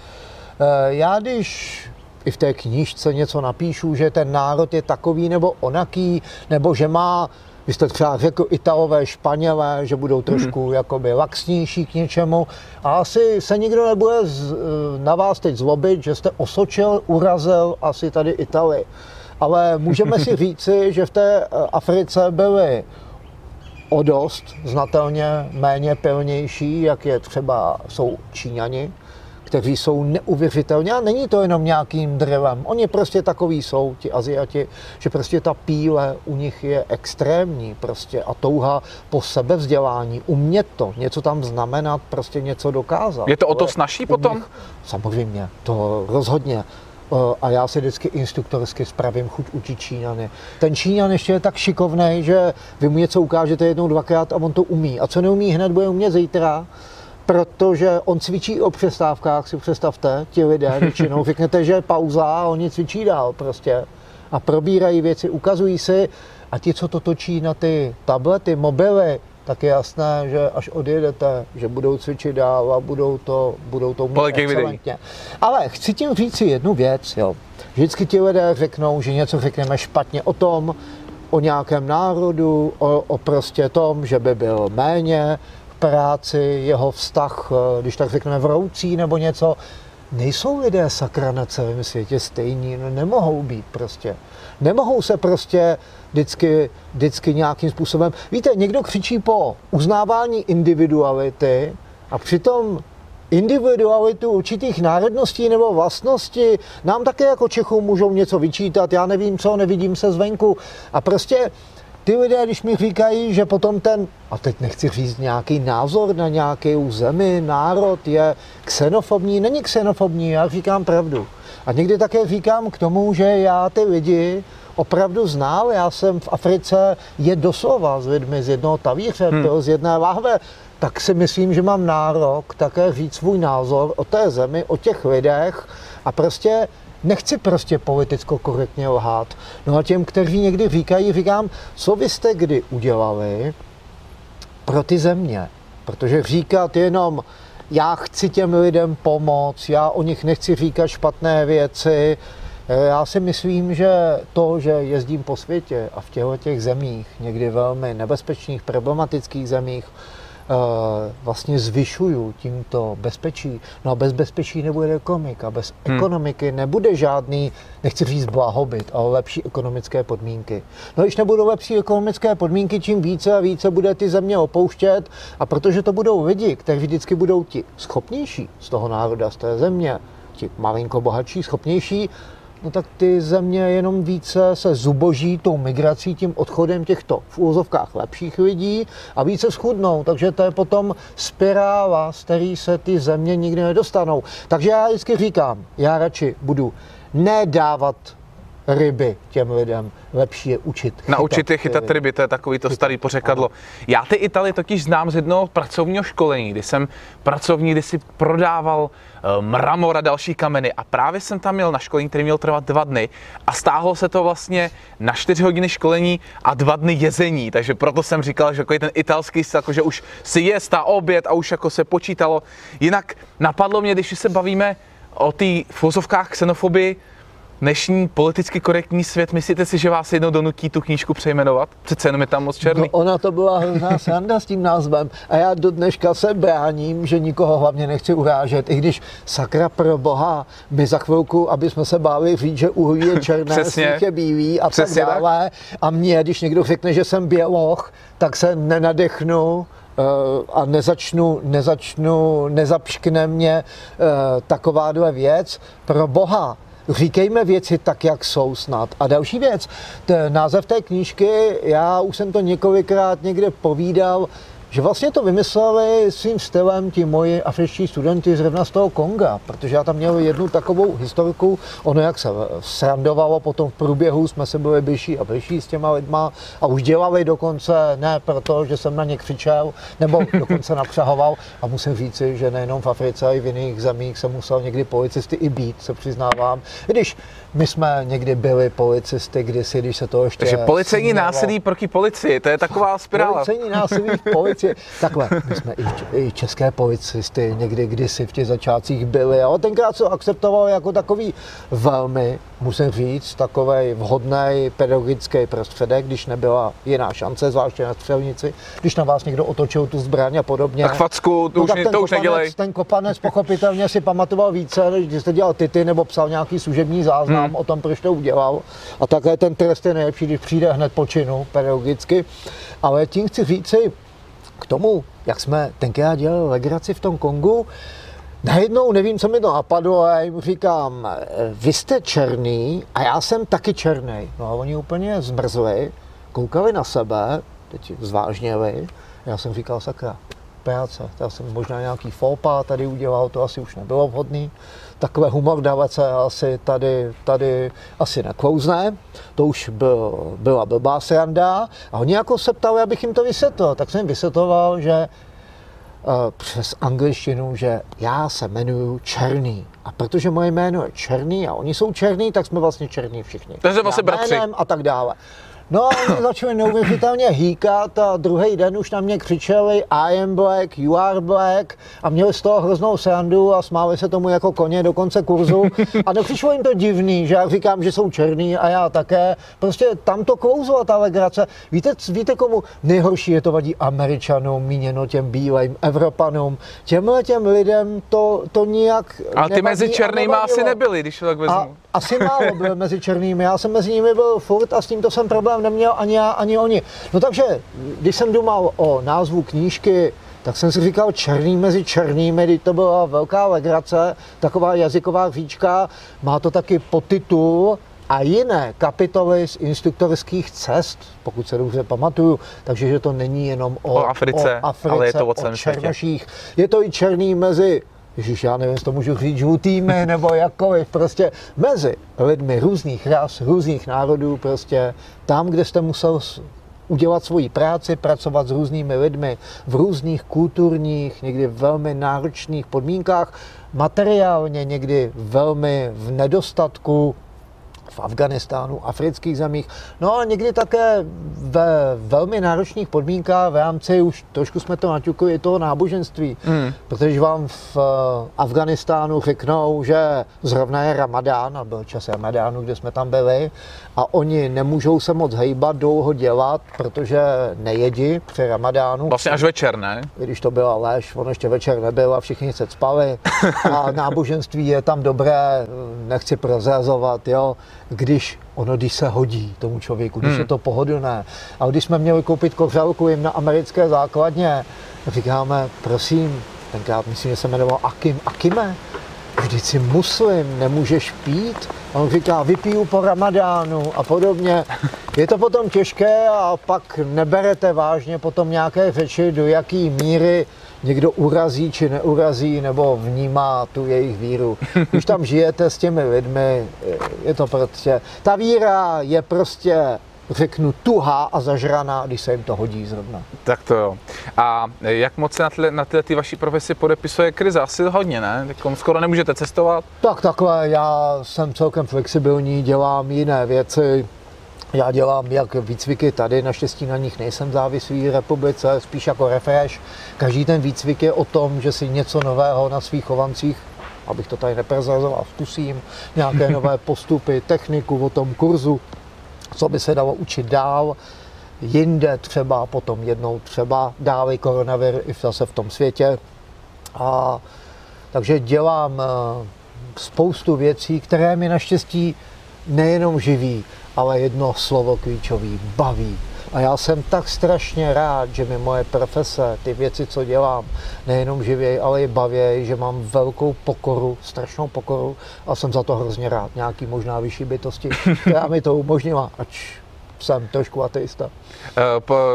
eh, já když i v té knížce něco napíšu, že ten národ je takový nebo onaký, nebo že má vy jste třeba řekl Italové, Španělé, že budou trošku hmm. jakoby laxnější k něčemu. A asi se nikdo nebude z, na vás teď zlobit, že jste osočil, urazil asi tady Itali. Ale můžeme si říci, že v té eh, Africe byly o dost znatelně méně pilnější, jak je třeba jsou Číňani, kteří jsou neuvěřitelně, a není to jenom nějakým drevem, oni prostě takový jsou, ti Aziati, že prostě ta píle u nich je extrémní prostě a touha po sebevzdělání, umět to, něco tam znamenat, prostě něco dokázat. Je to o to snažší potom? Nich, samozřejmě, to rozhodně a já si vždycky instruktorsky spravím chuť učit Číňany. Ten Číňan ještě je tak šikovný, že vy mu něco ukážete jednou, dvakrát a on to umí. A co neumí hned, bude umět zítra, protože on cvičí o přestávkách, si představte, ti lidé většinou. Řeknete, že je pauza a oni cvičí dál prostě. A probírají věci, ukazují si. A ti, co to točí na ty tablety, mobily, tak je jasné, že až odjedete, že budou cvičit dál a budou to, budou to umět excelentně. Ale chci tím říct si jednu věc, jo. Vždycky ti lidé řeknou, že něco řekneme špatně o tom, o nějakém národu, o, o prostě tom, že by byl méně práci, jeho vztah, eh, když tak řekneme vroucí nebo něco. Nejsou lidé sakra na celém světě stejní, no nemohou být prostě. Nemohou se prostě vždycky, vždycky nějakým způsobem. Víte, někdo křičí po uznávání individuality a přitom individualitu určitých národností nebo vlastností nám také jako Čechům můžou něco vyčítat, já nevím co, nevidím se zvenku. A prostě ty lidé, když mi říkají, že potom ten, a teď nechci říct nějaký názor na nějakou zemi, národ je xenofobní, není xenofobní, já říkám pravdu. A někdy také říkám k tomu, že já ty lidi opravdu znal. Já jsem v Africe je doslova s lidmi z jednoho tavíře, hmm. z jedné lahve. Tak si myslím, že mám nárok také říct svůj názor o té zemi, o těch lidech a prostě nechci prostě politicko korektně lhát. No a těm, kteří někdy říkají, říkám, co vy jste kdy udělali pro ty země? Protože říkat jenom, já chci těm lidem pomoct, já o nich nechci říkat špatné věci, Eh, já si myslím, že to, že jezdím po světě a v těchto těch zemích, někdy velmi nebezpečných, problematických zemích, vlastně zvyšuju tímto bezpečí. No a bez bezpečí nebude ekonomika. Bez hmm. ekonomiky nebude žádný, nechci říct blahobyt, ale lepší ekonomické podmínky. No když nebudou lepší ekonomické podmínky, čím více a více bude ty země opouštět a protože to budou lidi, kteří vždycky budou ti schopnější z toho národa, z té země, ti malinko bohatší, schopnější, no tak ty země jenom více se zuboží tou migrací, tím odchodem těchto v úzovkách lepších lidí a více schudnou. Takže to je potom spirála, z který se ty země nikdy nedostanou. Takže já vždycky říkám, já radši budu nedávat ryby těm lidem. Lepší je učit. Chytat Naučit je chytat ryby, ryby to je takový to starý pořekadlo. Já ty Italy totiž znám z jednoho pracovního školení, kdy jsem pracovní, kdy si prodával eh, mramor a další kameny a právě jsem tam měl na školení, který měl trvat dva dny a stáhlo se to vlastně na čtyři hodiny školení a dva dny jezení, takže proto jsem říkal, že jako ten italský jako, že už si je a oběd a už jako se počítalo. Jinak napadlo mě, když se bavíme o té v xenofobii, dnešní politicky korektní svět, myslíte si, že vás jednou donutí tu knížku přejmenovat? Přece jenom je tam moc černý. No, ona to byla hrozná sranda s tím názvem a já do dneška se bráním, že nikoho hlavně nechci urážet, i když sakra pro boha, my za chvilku, aby jsme se báli říct, že uhlí je černé, sníh je bílý a Přesně tak dále. Tak. A mě, když někdo řekne, že jsem běloch, tak se nenadechnu eh, a nezačnu, nezačnu, nezapškne mě eh, takováhle věc. Pro boha, říkejme věci tak, jak jsou snad. A další věc, název té knížky, já už jsem to několikrát někde povídal, že vlastně to vymysleli svým stylem ti moji afričtí studenti zrovna z toho Konga, protože já tam měl jednu takovou historiku, ono jak se srandovalo potom v průběhu, jsme se byli bližší a bližší s těma lidma a už dělali dokonce, ne proto, že jsem na ně křičel, nebo dokonce napřahoval a musím říci, že nejenom v Africe, ale i v jiných zemích se musel někdy policisty i být, se přiznávám. Když my jsme někdy byli policisty kdysi, když se to ještě... Takže policejní násilí proti policii, to je taková spirála. Policejní násilí v policii. Takhle, my jsme i, i české policisty někdy kdysi v těch začátcích byli, ale tenkrát se akceptoval jako takový velmi, musím říct, takový vhodný pedagogický prostředek, když nebyla jiná šance, zvláště na střelnici, když na vás někdo otočil tu zbraň a podobně. Tak facku, to no, už, tak to už nedělej. Ten kopanec pochopitelně si pamatoval více, než když jste dělal tyty nebo psal nějaký služební záznam. Hmm sám o tom, proč to udělal. A také ten trest je nejlepší, když přijde hned po činu pedagogicky. Ale tím chci říci k tomu, jak jsme tenkrát dělali legraci v tom Kongu, najednou nevím, co mi to napadlo, a já jim říkám, "Eh, vy jste černý a já jsem taky černý. No a oni úplně zmrzli, koukali na sebe, teď zvážněli, já jsem říkal, sakra, práce, já jsem možná nějaký fópa tady udělal, to asi už nebylo vhodný. Takové humor dávat se asi tady, tady asi neklouzne, to už byl, byla blbá sranda. A oni jako se ptali, abych jim to vysvětlil, tak jsem jim vysvětloval, že eh, přes angličtinu, že já se jmenuji Černý. A protože moje jméno je Černý a oni jsou černý, tak jsme vlastně černí všichni. Takže vlastně bratři. A tak dále. No a oni začali neuvěřitelně hýkat a druhý den už na mě křičeli I am black, you are black a měli z toho hroznou srandu a smáli se tomu jako koně do konce kurzu a dokřičilo jim to divný, že já říkám, že jsou černý a já také. Prostě tam to klouzlo ta legrace. Víte, víte komu nejhorší je to vadí Američanům, míněno těm bílým Evropanům. Těmhle těm lidem to, to nijak Ale ty mezi a černýma asi nebyli, když to tak A vezmu. Asi málo bylo mezi černými, já jsem mezi nimi byl furt a s tímto jsem problém neměl ani já, ani oni. No takže, když jsem dumal o názvu knížky, tak jsem si říkal černý mezi černými, kdy to byla velká legrace, taková jazyková říčka, má to taky podtitul a jiné kapitoly z instruktorských cest, pokud se dobře pamatuju, takže že to není jenom o, O Africe, o Africe, ale je to o světě. černoších. Je to i černý mezi Ježíš, já nevím, jestli to můžu říct žlutými nebo jakkoliv, prostě mezi lidmi různých ras, různých národů, prostě tam, kde jste musel udělat svoji práci, pracovat s různými lidmi v různých kulturních, někdy velmi náročných podmínkách, materiálně někdy velmi v nedostatku, v Afganistánu, afrických zemích, no a někdy také ve velmi náročných podmínkách v rámci, už trošku jsme to naťukli, i toho náboženství. Hmm. Protože vám v eh, Afganistánu řeknou, že zrovna je Ramadán, a byl čas Ramadánu, kde jsme tam byli, a oni nemůžou se moc hejbat, dlouho dělat, protože nejedí při Ramadánu. Vlastně až večer, ne? I když to byla lež, on ještě večer nebyl a všichni se spali. A náboženství je tam dobré, nechci prozrazovat, jo, když ono, když se hodí tomu člověku, když Hmm. je to pohodlné. A když jsme měli koupit kořálku jim na americké základně, říkáme, prosím, tenkrát myslím, že se jmenoval Akim, Akime, vždyť jsi muslim, nemůžeš pít. A on říká, vypiju po ramadánu a podobně. Je to potom těžké a pak neberete vážně potom nějaké řeči, do jaký míry někdo urazí či neurazí nebo vnímá tu jejich víru. Když tam žijete s těmi lidmi, je to prostě, ta víra je prostě řeknu tuhá a zažraná, když se jim to hodí zrovna. Tak to jo. A jak moc se na, tyhle, na tyhle ty vaší profesi podepisuje krize? Asi hodně, ne? Tak skoro nemůžete cestovat. Tak takhle, já jsem celkem flexibilní, dělám jiné věci. Já dělám jak výcviky tady, naštěstí na nich nejsem závislý v republice, spíš jako refresh. Každý ten výcvik je o tom, že si něco nového na svých chovancích abych to tady neprezrazoval, zkusím nějaké nové postupy, techniku o tom kurzu, co by se dalo učit dál, jinde třeba, potom jednou třeba dávej koronavir i zase v tom světě. A, takže dělám eh, spoustu věcí, které mi naštěstí nejenom živí, ale jedno slovo klíčový, baví. A já jsem tak strašně rád, že mi moje profese, ty věci, co dělám, nejenom živěj, ale i bavěj, že mám velkou pokoru, strašnou pokoru a jsem za to hrozně rád. Nějaký možná vyšší bytosti, která mi to umožnila, ač jsem trošku ateista. Eh,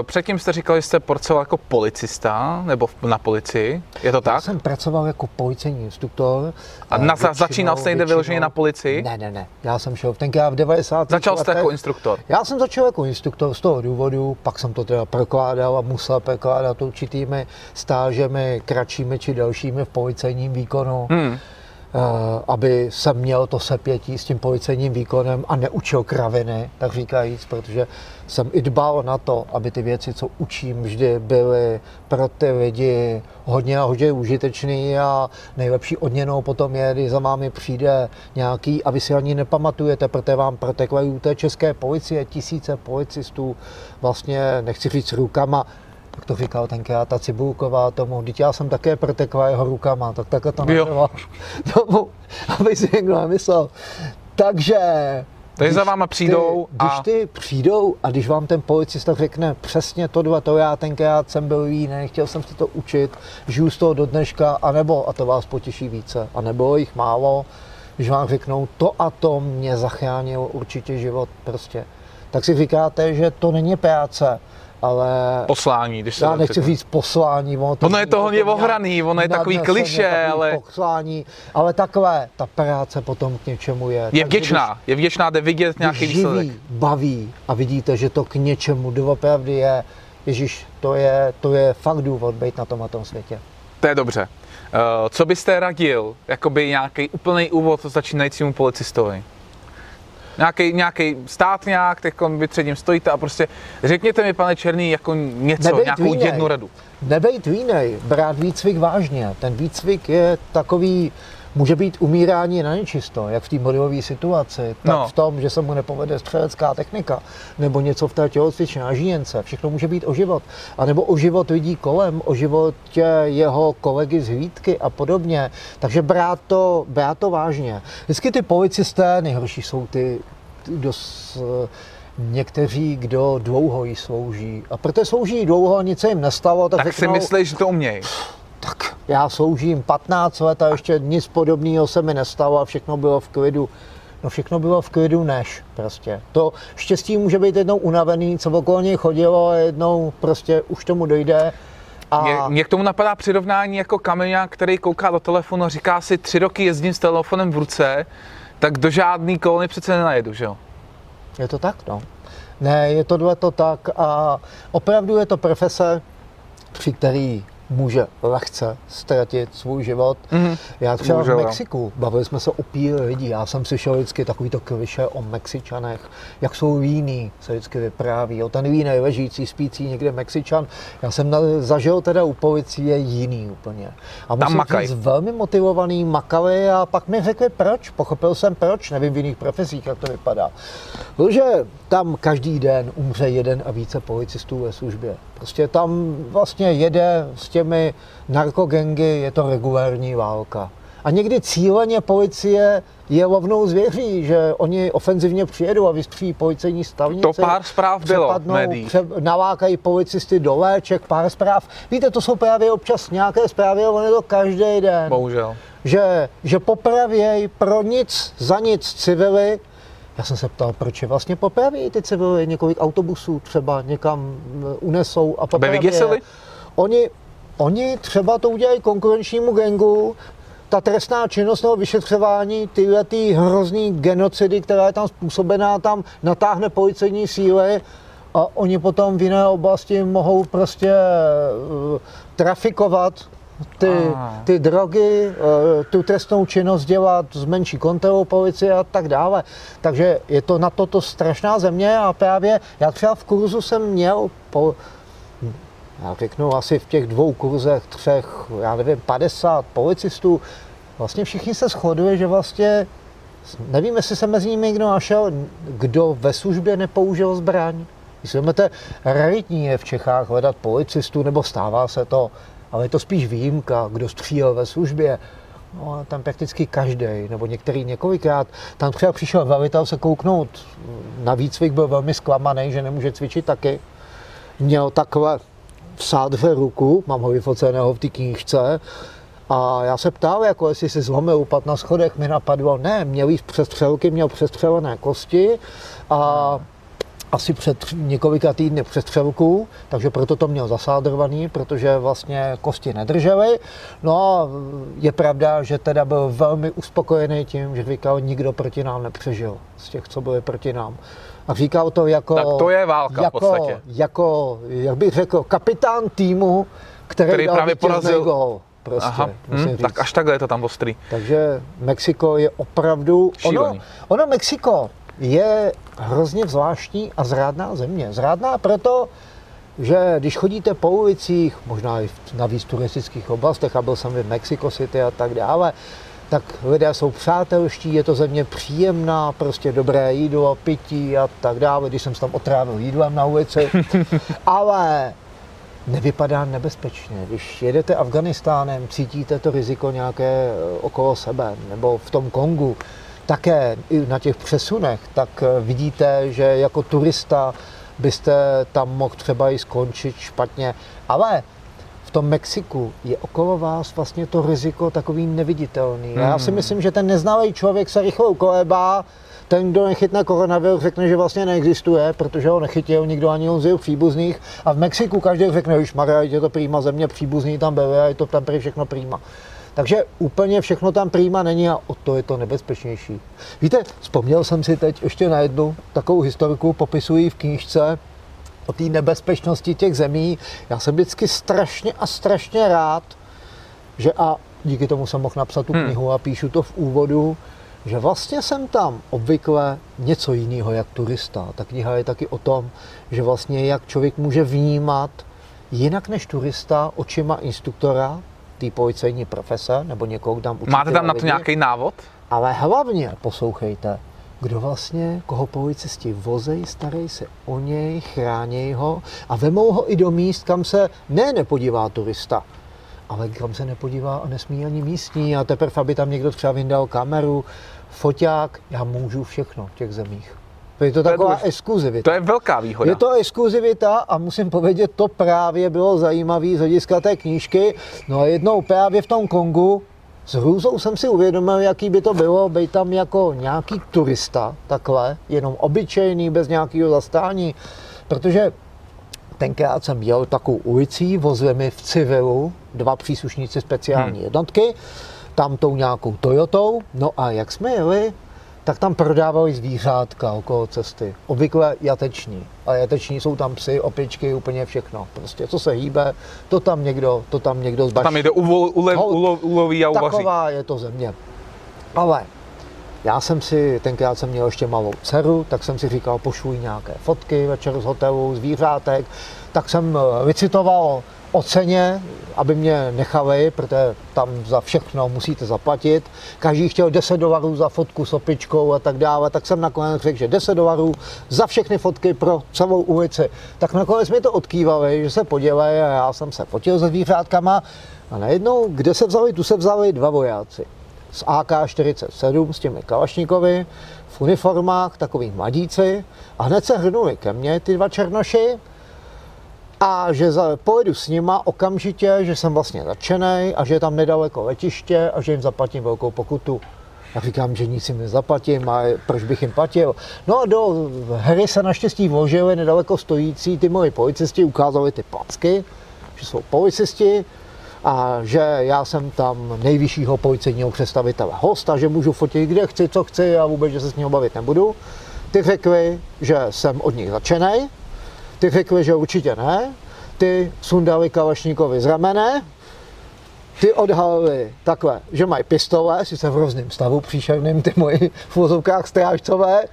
Předtím jste říkal, že jste pracoval jako policista, nebo v- na policii. Je to Já tak? jsem pracoval jako policejní instruktor. A eh, na, většinou- začínal jste někde vyloženě na policii? Ne, ne, ne. Já jsem šel tenkrát v 90. Začal jste letech. jako instruktor. Já jsem začal jako instruktor z toho důvodu, pak jsem to teda prokládal a musel prokládat určitými stážemi, kratšími či delšími v policejním výkonu, Hmm. Eh, aby jsem měl to sepětí s tím policejním výkonem a neučil kraviny, tak říkajíc, protože jsem i dbal na to, aby ty věci, co učím, vždy byly pro ty lidi hodně a hodně užitečný a nejlepší odměnou potom je, když za vámi přijde nějaký a vy si ani nepamatujete, protože vám protekly u té české policie tisíce policistů, vlastně nechci říct rukama, jak to říkal tenkrát ta Cibulková tomu, teď já jsem také protekla jeho rukama, tak takhle to nebylo tomu, aby si někdo nemyslel. Takže Takže za váma přijdou ty, Když ty přijdou a když vám ten policista řekne přesně to dva, to já tenkrát jsem byl jiný, nechtěl jsem si to učit, žiju z toho do dneška, anebo, a to vás potěší více, anebo jich málo, když vám řeknou to a to mě zachránilo určitě život prostě. Tak si říkáte, že to není práce, ale... Poslání, když se Já nechci říct poslání. Ono, to ono je to hodně ohraný, ono je takový kliše, ale... Poslání, ale takové, ta práce potom k něčemu je. Je vděčná, když, je vděčná, jde vidět nějaký výsledek. Živí, baví a vidíte, že to k něčemu doopravdy je. Ježíš, to je, to je fakt důvod být na tom a tom světě. To je dobře. Uh, co byste radil, jakoby nějaký úplný úvod začínajícímu policistovi? Nějaký, nějaký stát nějak, teď vy před ním stojíte a prostě řekněte mi, pane Černý, jako něco, Nebejt nějakou vínej. jednu radu. Nebejt vínej, brát výcvik vážně. Ten výcvik je takový, může být umírání na nečisto, jak v té modelové situaci, tak no. v tom, že se mu nepovede střelecká technika, nebo něco v té tělocvičné a žíjence, všechno může být o život. A nebo o život lidí kolem, o životě jeho kolegy z hlídky a podobně. Takže brát to, brát to vážně. Vždycky ty policisté, nejhorší jsou ty, kdo s, někteří, kdo dlouho jí slouží. A protože slouží dlouho, nic se jim nestalo, tak, tak řeknou, si myslíš, že to umějí? Tak já sloužím 15 let a ještě nic podobného se mi nestalo a všechno bylo v klidu. No všechno bylo v klidu než prostě. To štěstí může být jednou unavený, co okolo něj chodilo a jednou prostě už tomu dojde. A... Mě, mě k tomu napadá přirovnání jako kameňák, který kouká do telefonu a říká si tři roky jezdím s telefonem v ruce, tak do žádný kolony přece nenajedu, že jo? Je to tak, no. Ne, je tohle to tak a opravdu je to profese, při který může lehce ztratit svůj život. Mm-hmm. Já třeba Může, v Mexiku, bavili jsme se o píl lidí, já jsem slyšel vždycky takovýto kliše o Mexičanech, jak jsou víný, se vždycky vypráví. O ten vínej ležící, spící někde Mexičan. Já jsem na, zažil teda u policie jiný úplně. A musím říct, velmi motivovaný, makali a pak mi řekli proč. Pochopil jsem proč, nevím v jiných profesích, jak to vypadá. Protože tam každý den umře jeden a více policistů ve službě. Prostě tam vlastně jede s těmi narkogengy, je to regulární válka. A někdy cíleně policie je lovnou zvěří, že oni ofenzivně přijedou a vystříjí policejní stavnici. To pár zpráv bylo v médiích. Pře- nalákají policisty do léček, pár zpráv. Víte, to jsou právě občas nějaké zprávy, ale on je to každý den. Bohužel. Že, že popravějí pro nic, za nic civily, já jsem se ptal, proč je vlastně popraví ty civily, několik autobusů třeba někam eh, unesou a popraví vyděsili? Oni, oni třeba to udělají konkurenčnímu gengu, ta trestná činnost nebo vyšetřování tyhle ty hrozný genocidy, která je tam způsobená, tam natáhne policejní síly a oni potom v jiné oblasti mohou prostě uh, trafikovat ty, ty drogy, eh, tu trestnou činnost dělat s menší kontrolou policie a tak dále. Takže je to na toto strašná země a právě já třeba v kurzu jsem měl po, já řeknu asi v těch dvou kurzech, třech, já nevím, 50 policistů, vlastně všichni se shoduje, že vlastně nevím, jestli se mezi nimi někdo našel, kdo ve službě nepoužil zbraň. Když vezmete, raritní je v Čechách hledat policistů, nebo stává se to, ale je to spíš výjimka, kdo střílel ve službě. No, tam prakticky každý, nebo některý několikrát. Tam třeba přišel velitel se kouknout na výcvik, byl velmi zklamaný, že nemůže cvičit taky. Měl takhle v sádře ruku, mám ho vyfoceného v té knížce, a já se ptal, jako jestli si zlomil upad na schodech, mi napadlo, ne, měl jí přestřelky, měl přestřelené kosti a asi před několika týdny přestřelku, takže proto to měl zasádrovaný, protože vlastně kosti nedržely. No a je pravda, že teda byl velmi uspokojený tím, že říkal, nikdo proti nám nepřežil z těch, co byli proti nám. A říkal to jako... Tak to je válka jako, v podstatě. Jako, jak bych řekl, kapitán týmu, který, který právě porazil gol. Prostě, Aha, hmm, tak až takhle je to tam ostrý. Takže Mexiko je opravdu... Ono, ono Mexiko, je hrozně zvláštní a zrádná země. Zrádná proto, že když chodíte po ulicích, možná i na víc turistických oblastech, a byl jsem v Mexico City a tak dále, tak lidé jsou přátelští, je to země příjemná, prostě dobré jídlo, pití a tak dále, když jsem se tam otrávil jídlem na ulici, ale nevypadá nebezpečně. Když jedete Afganistánem, cítíte to riziko nějaké okolo sebe, nebo v tom Kongu, také i na těch přesunech, tak eh, vidíte, že jako turista byste tam mohl třeba i skončit špatně. Ale v tom Mexiku je okolo vás vlastně to riziko takový neviditelný. Hmm. Já si myslím, že ten neznalý člověk se rychle ukolébá, ten, kdo nechytne koronavirus, řekne, že vlastně neexistuje, protože ho nechytil nikdo ani on z příbuzných. A v Mexiku každý řekne, že Maria, je to prýma země, příbuzní tam byly a je to tam prý všechno prýma. Takže úplně všechno tam prýma není a o to je to nebezpečnější. Víte, vzpomněl jsem si teď ještě na jednu takovou historiku, popisují v knížce o té nebezpečnosti těch zemí. Já jsem vždycky strašně a strašně rád, že a díky tomu jsem mohl napsat tu hmm. knihu a píšu to v úvodu, že vlastně jsem tam obvykle něco jiného jak turista. Ta kniha je taky o tom, že vlastně jak člověk může vnímat jinak než turista očima instruktora, té policejní profese, nebo někoho tam učí. Máte tam na to lidi, nějaký návod? Ale hlavně poslouchejte, kdo vlastně, koho policisti vozej, starej se o něj, chráněj ho a vemou ho i do míst, kam se ne nepodívá turista, ale kam se nepodívá a nesmí ani místní a teprve, aby tam někdo třeba vyndal kameru, foťák, já můžu všechno v těch zemích. Je to taková to je, exkluzivita. To je velká výhoda. Je to exkluzivita a musím povědět, to právě bylo zajímavé z hlediska té knížky. No a jednou právě v tom Kongu s hrůzou jsem si uvědomil, jaký by to bylo být tam jako nějaký turista, takhle, jenom obyčejný, bez nějakého zastání, protože tenkrát jsem jel takovou ulicí, vozili mi v civilu dva příslušníci speciální hmm. jednotky, tam tou nějakou Toyotou, no a jak jsme jeli, tak tam prodávali zvířátka okolo cesty. Obvykle jateční. A jateční jsou tam psy, opičky, úplně všechno. Prostě co se hýbe, to tam někdo, to tam někdo zbaší. Tam jde uvol, ule, ulo, uloví a uvaří. Taková je to země. Ale já jsem si, tenkrát jsem měl ještě malou dceru, tak jsem si říkal, pošlu nějaké fotky večer z hotelu, zvířátek. Tak jsem vycitoval eh, o ceně, aby mě nechali, protože tam za všechno musíte zaplatit. Každý chtěl 10 dolarů za fotku s opičkou a tak dále, tak jsem nakonec řekl, že 10 dolarů za všechny fotky pro celou ulici. Tak nakonec mi to odkývali, že se podělají a já jsem se fotil se zvířátkama a najednou, kde se vzali, tu se vzali dva vojáci z AK-47 s těmi kalašníkovi v uniformách, takový mladíci a hned se hrnuli ke mně ty dva černoši a že za, pojedu s nima okamžitě, že jsem vlastně začenej a že je tam nedaleko letiště a že jim zaplatím velkou pokutu. Já říkám, že nic jim nezaplatím a proč bych jim platil. No a do hry se naštěstí vložili nedaleko stojící ty moji policisti, ukázali ty placky, že jsou policisti a že já jsem tam nejvyššího policejního představitele hosta, že můžu fotit kde chci, co chci a vůbec, že se s ním bavit nebudu. Ty řekli, že jsem od nich začenej, ty řekli, že určitě ne, ty sundali Kalašníkovi z ramene, ty odhalili takhle, že mají pistole, sice v hrozném stavu příšerným, ty moji v vozovkách strážcové,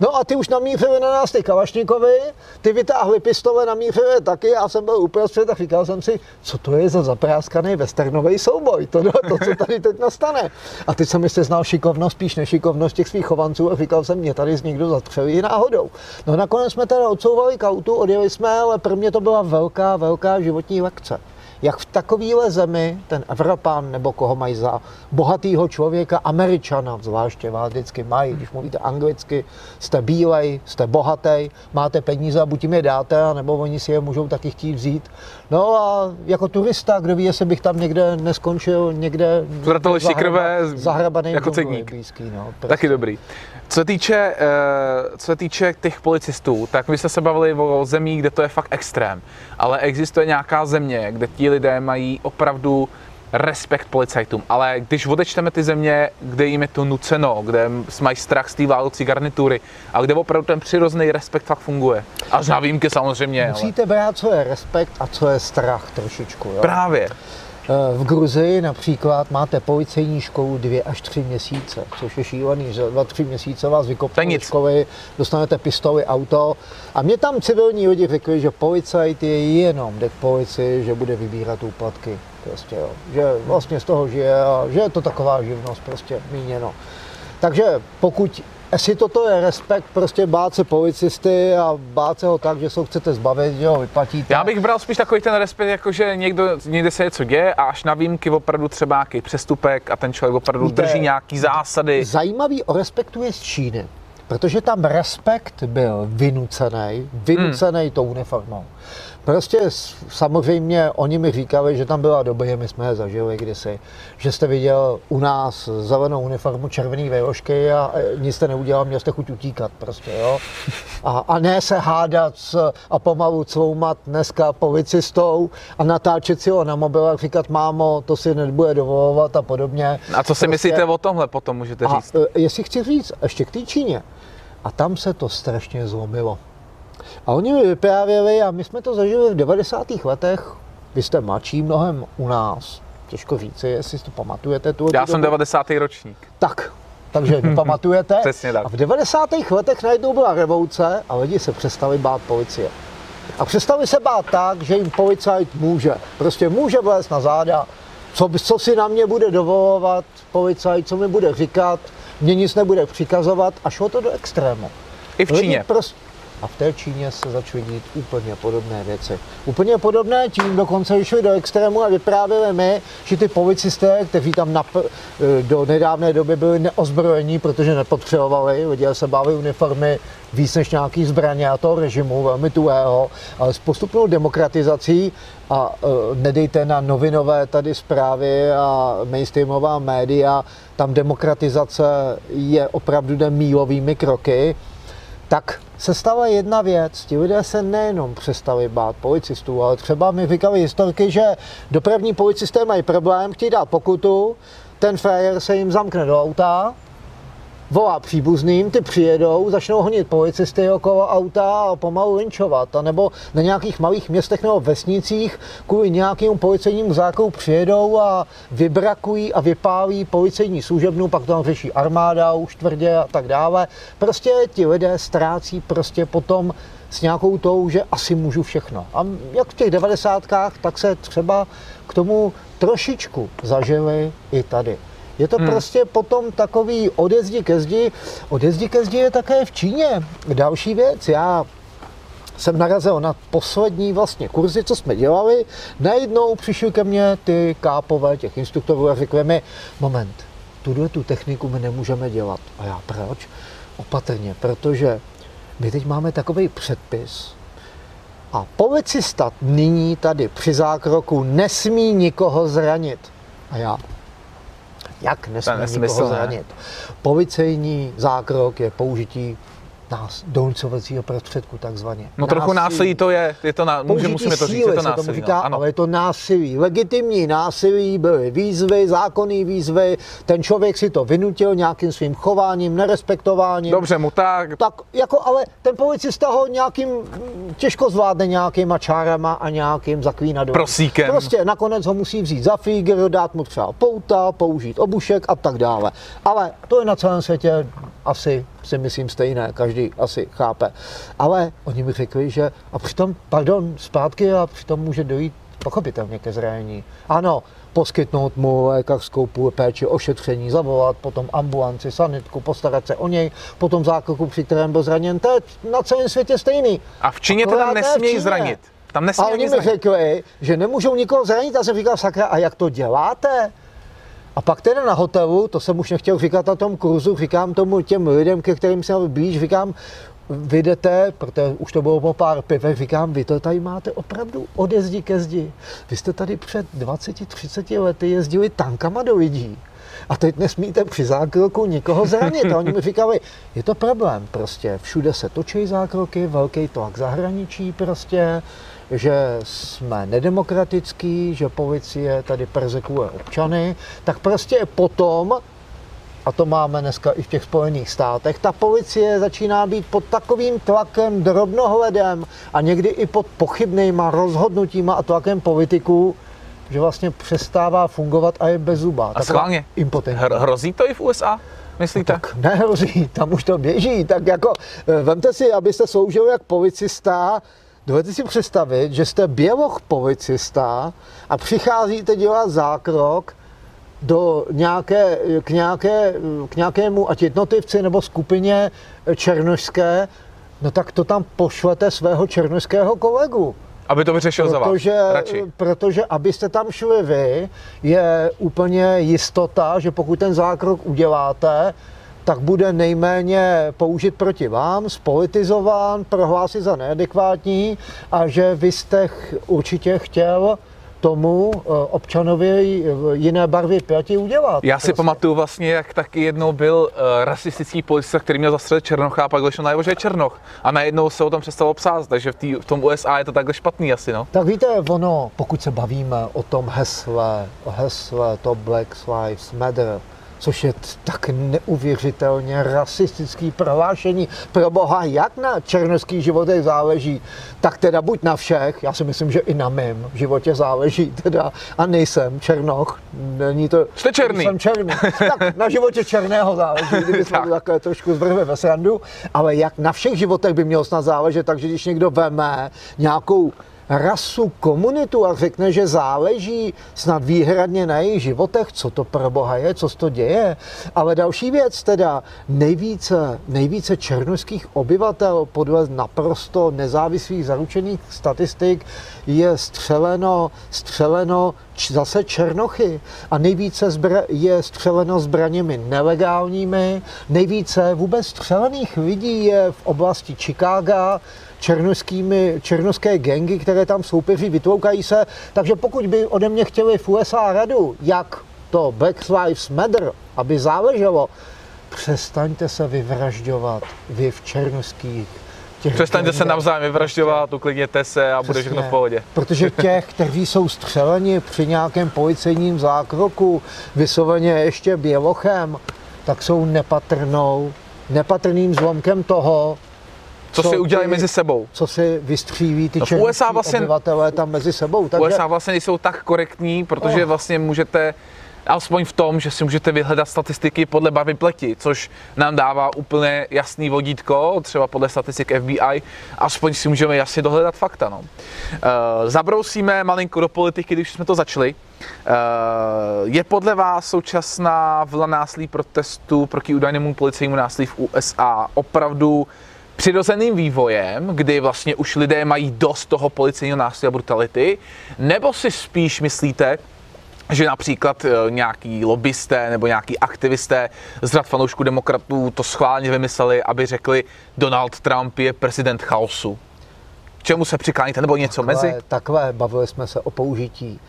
No a ty už namířili na nás ty Kalašníkovi, ty vytáhli pistole, namířili taky, já jsem byl uprostřed a říkal jsem si, co to je za zapráskaný westernový souboj, to, to, co tady teď nastane. A teď jsem ještě znal šikovnost, spíš nešikovnost těch svých chovanců a říkal jsem, mě tady z někdo zatřelí náhodou. No nakonec jsme teda odsouvali kautu, odjeli jsme, ale pro mě to byla velká, velká životní lekce jak v takovéhle zemi ten Evropan nebo koho mají za bohatýho člověka, Američana zvláště vás vždycky mají, když mluvíte anglicky, jste bílej, jste bohatý, máte peníze a buď jim je dáte, nebo oni si je můžou taky chtít vzít. No a jako turista, kdo ví, jestli bych tam někde neskončil, někde zahraba, krve, zahrabaný jako cedník. Blízký, no, prostě. Taky dobrý. Co se týče, uh, co se týče těch policistů, tak my jsme se bavili o zemích, kde to je fakt extrém. Ale existuje nějaká země, kde ti lidé mají opravdu respekt policajtům, ale když odečteme ty země, kde jim je to nuceno, kde mají strach z té válcí garnitury, a kde opravdu ten přirozený respekt fakt funguje. Až na výjimky samozřejmě. Musíte ale... brát, co je respekt a co je strach trošičku. Jo? Právě. V Gruzii například máte policejní školu dvě až tři měsíce, což je šílený, že dva, tři měsíce vás vykopnou školy, dostanete pistoli, auto. A mě tam civilní lidi řekli, že policajt je jenom jde k policii, že bude vybírat úplatky. Prostě, jo. Že vlastně z toho žije a že je to taková živnost prostě míněno. Takže pokud Jestli toto je respekt, prostě bát se policisty a bát se ho tak, že se ho chcete zbavit, že ho vyplatíte. Já bych bral spíš takový ten respekt, jako že někdo, někde se něco děje a až na výjimky opravdu třeba nějaký přestupek a ten člověk opravdu Víte, drží nějaký zásady. Zajímavý o respektu je z Číny, protože tam respekt byl vynucený, vynucený hmm. tou uniformou. Prostě samozřejmě oni mi říkali, že tam byla doba, my jsme je zažili kdysi, že jste viděl u nás zelenou uniformu, červený vyložky a e, nic jste neudělal, měl jste chuť utíkat prostě, jo. A, a ne se hádat s, a pomalu cloumat dneska policistou a natáčet si ho na mobil a říkat, mámo, to si nebude dovolovat a podobně. A co si Prostě- myslíte o tomhle potom, můžete a říct? e, jestli chci říct, ještě k té Číně. A tam se to strašně zlomilo. A oni mi vyprávěli, a my jsme to zažili v 90. letech, vy jste mladší mnohem u nás, těžko říci, jestli si to pamatujete. Tu Já jsem 90. ročník. Tak, takže nepamatujete. Přesně tak. A v 90. letech najednou byla revoluce a lidi se přestali bát policie. A přestali se bát tak, že jim policajt může. Prostě může vlézt na záda, co, co si na mě bude dovolovat policajt, co mi bude říkat, mě nic nebude přikazovat a šlo to do extrému. I v Lidi Číně. Prostě, a v té Číně se začaly dít úplně podobné věci. Úplně podobné tím dokonce šli do extrému a vyprávěli mi, že ty policisté, kteří tam nap- do nedávné doby byli neozbrojení, protože nepotřebovali, lidé se báli uniformy víc než nějaký zbraně a toho režimu, velmi tuhého, ale s postupnou demokratizací a uh, nedejte na novinové tady zprávy a mainstreamová média, tam demokratizace je opravdu jde mílovými kroky, tak se stala jedna věc. Ti lidé se nejenom přestali bát policistů, ale třeba mi říkali historky, že dopravní policisté mají problém, chtějí dát pokutu, ten frajer se jim zamkne do auta, volá příbuzným, ty přijedou, začnou honit policisty okolo auta a pomalu linčovat. Nebo na nějakých malých městech nebo vesnicích kvůli nějakému policejnímu zákonu přijedou a vybrakují a vypálí policejní služebnu, pak to tam řeší armáda už tvrdě a tak dále. Prostě ti lidé ztrácí prostě potom s nějakou tou, že asi můžu všechno. A jak v těch devadesátkách, tak se třeba k tomu trošičku zažili i tady. Je to hmm. prostě potom takový odezdi ke zdi. Odezdi ke zdi je také v Číně. Další věc, já jsem narazil na poslední vlastně kurzy, co jsme dělali. Najednou přišli ke mně ty kápové těch instruktorů a řekli mi, moment, tuhle tu techniku my nemůžeme dělat. A já proč? Opatrně, protože my teď máme takový předpis, a policista nyní tady při zákroku nesmí nikoho zranit. A já, jak nesmí nikoho zranit? Policejní zákrok je použití nás, donucovacího prostředku takzvaně. No trochu násilí to je, je to na, může, musíme to říct, je to násilí. říká, no. Ano. ale je to násilí. Legitimní násilí byly výzvy, zákonné výzvy, ten člověk si to vynutil nějakým svým chováním, nerespektováním. Dobře mu tak, Tak jako, ale ten policista ho nějakým, těžko zvládne nějakýma čárama a nějakým zaklínadlem. Prosíkem. Prostě nakonec ho musí vzít za fígr, dát mu třeba pouta, použít obušek a tak dále. Ale to je na celém světě asi si myslím stejné, každý asi chápe. Ale oni mi řekli, že a přitom, pardon, zpátky a přitom může dojít pochopitelně ke zranění. Ano, poskytnout mu lékařskou půl péči, ošetření, zavolat, potom ambulanci, sanitku, postarat se o něj, potom zákroku, při kterém byl zraněn. To je na celém světě stejný. a v Číně teda nesmějí Číně. zranit. Tam A nesmějí oni ani mi řekli, že nemůžou nikoho zranit. A jsem říkal, sakra, a jak to děláte? A pak teda na hotelu, to jsem už nechtěl říkat na tom kurzu, říkám tomu těm lidem, ke kterým jsem blíž, říkám, vy jdete, protože už to bylo po pár pivech, říkám, vy to tady máte opravdu ode zdi ke zdi. Vy jste tady před 20-30 lety jezdili tankama do lidí. A teď nesmíte při zákroku nikoho zranit. A oni mi říkali, je to problém prostě. Všude se točí zákroky, velký tlak zahraničí prostě, že jsme nedemokratický, že policie tady perzekuje občany, tak prostě potom a to máme dneska i v těch Spojených státech, ta policie začíná být pod takovým tlakem, drobnohledem a někdy i pod pochybnýma rozhodnutíma a tlakem politiků, že vlastně přestává fungovat a je bez zuba. A schválně, Impotentní. Hr- hrozí to i v USA, myslíte? Tak nehrozí, tam už to běží. Tak jako, eh, vemte si, abyste sloužil jak policista, dovedete si představit, že jste běloch policista a přicházíte dělat zákrok do nějaké, k, nějaké, k nějakému ať jednotlivci nebo skupině černožské, no tak to tam pošlete svého černožského kolegu. Aby to vyřešil protože, za vás, radši. Protože abyste tam šli vy, je úplně jistota, že pokud ten zákrok uděláte, tak bude nejméně použit proti vám, spolitizován, prohlásit za neadekvátní a že vy jste určitě chtěl tomu eh, občanovi jiné barvy pleti udělat. Já si prostě. pamatuju vlastně, jak taky jednou byl uh, rasistický policista, který měl zastřelit Černocha a pak vyšel najevo, že je Černoch. A najednou se o tom přestalo psát, takže v, tý, v tom USA je to takhle špatný asi, no. Tak víte, ono, pokud se bavíme o tom hesle, o hesle to Black Lives Matter, což je tak neuvěřitelně rasistický prohlášení. Pro boha, jak na černoských životech záleží, tak teda buď na všech, já si myslím, že i na mém životě záleží teda, a nejsem černoch, není to... Jste černý. Jsem černý. tak na životě černého záleží, kdyby jsme tak. takhle trošku zvrhli ve srandu, ale jak na všech životech by mělo snad záležet, takže když někdo veme nějakou rasu, komunitu a řekne, že záleží snad výhradně na jejich životech, co to pro boha je, co to děje. Ale další věc teda, nejvíce, nejvíce černožských obyvatel podle naprosto nezávislých zaručených statistik je střeleno, střeleno zase černochy a nejvíce zbra- je střeleno zbraněmi nelegálními, nejvíce vůbec střelených lidí je v oblasti Chicaga, černoskými, černoské gengy, které tam soupeří, vytloukají se. Takže pokud by ode mě chtěli v USA radu, jak to Black Lives Matter, aby záleželo, přestaňte se vyvražďovat vy v černoských těch Přestaňte se navzájem vyvražďovat, uklidněte se a Přesně, bude všechno v pohodě. Protože těch, kteří jsou střeleni při nějakém policejním zákroku, vysloveně ještě bělochem, tak jsou nepatrnou, nepatrným zlomkem toho, co, co si udělají mezi sebou. Co si vystříví ty no, USA vlastně, obyvatelé tam mezi sebou. Takže... USA vlastně nejsou tak korektní, protože oh. vlastně můžete alespoň v tom, že si můžete vyhledat statistiky podle barvy pleti, což nám dává úplně jasný vodítko, třeba podle statistik FBI, aspoň si můžeme jasně dohledat fakta. No. Uh, zabrousíme malinko do politiky, když jsme to začali. Uh, je podle vás současná vlna násilí protestu proti údajnému policejnímu násilí v USA opravdu přirozeným vývojem, kdy vlastně už lidé mají dost toho policejního násilí a brutality, nebo si spíš myslíte, že například e, nějaký lobbysté nebo nějaký aktivisté z řad fanoušků demokratů to schválně vymysleli, aby řekli, Donald Trump je prezident chaosu. Čemu se přikláníte, nebo něco takové, mezi? Takové, bavili jsme se o použití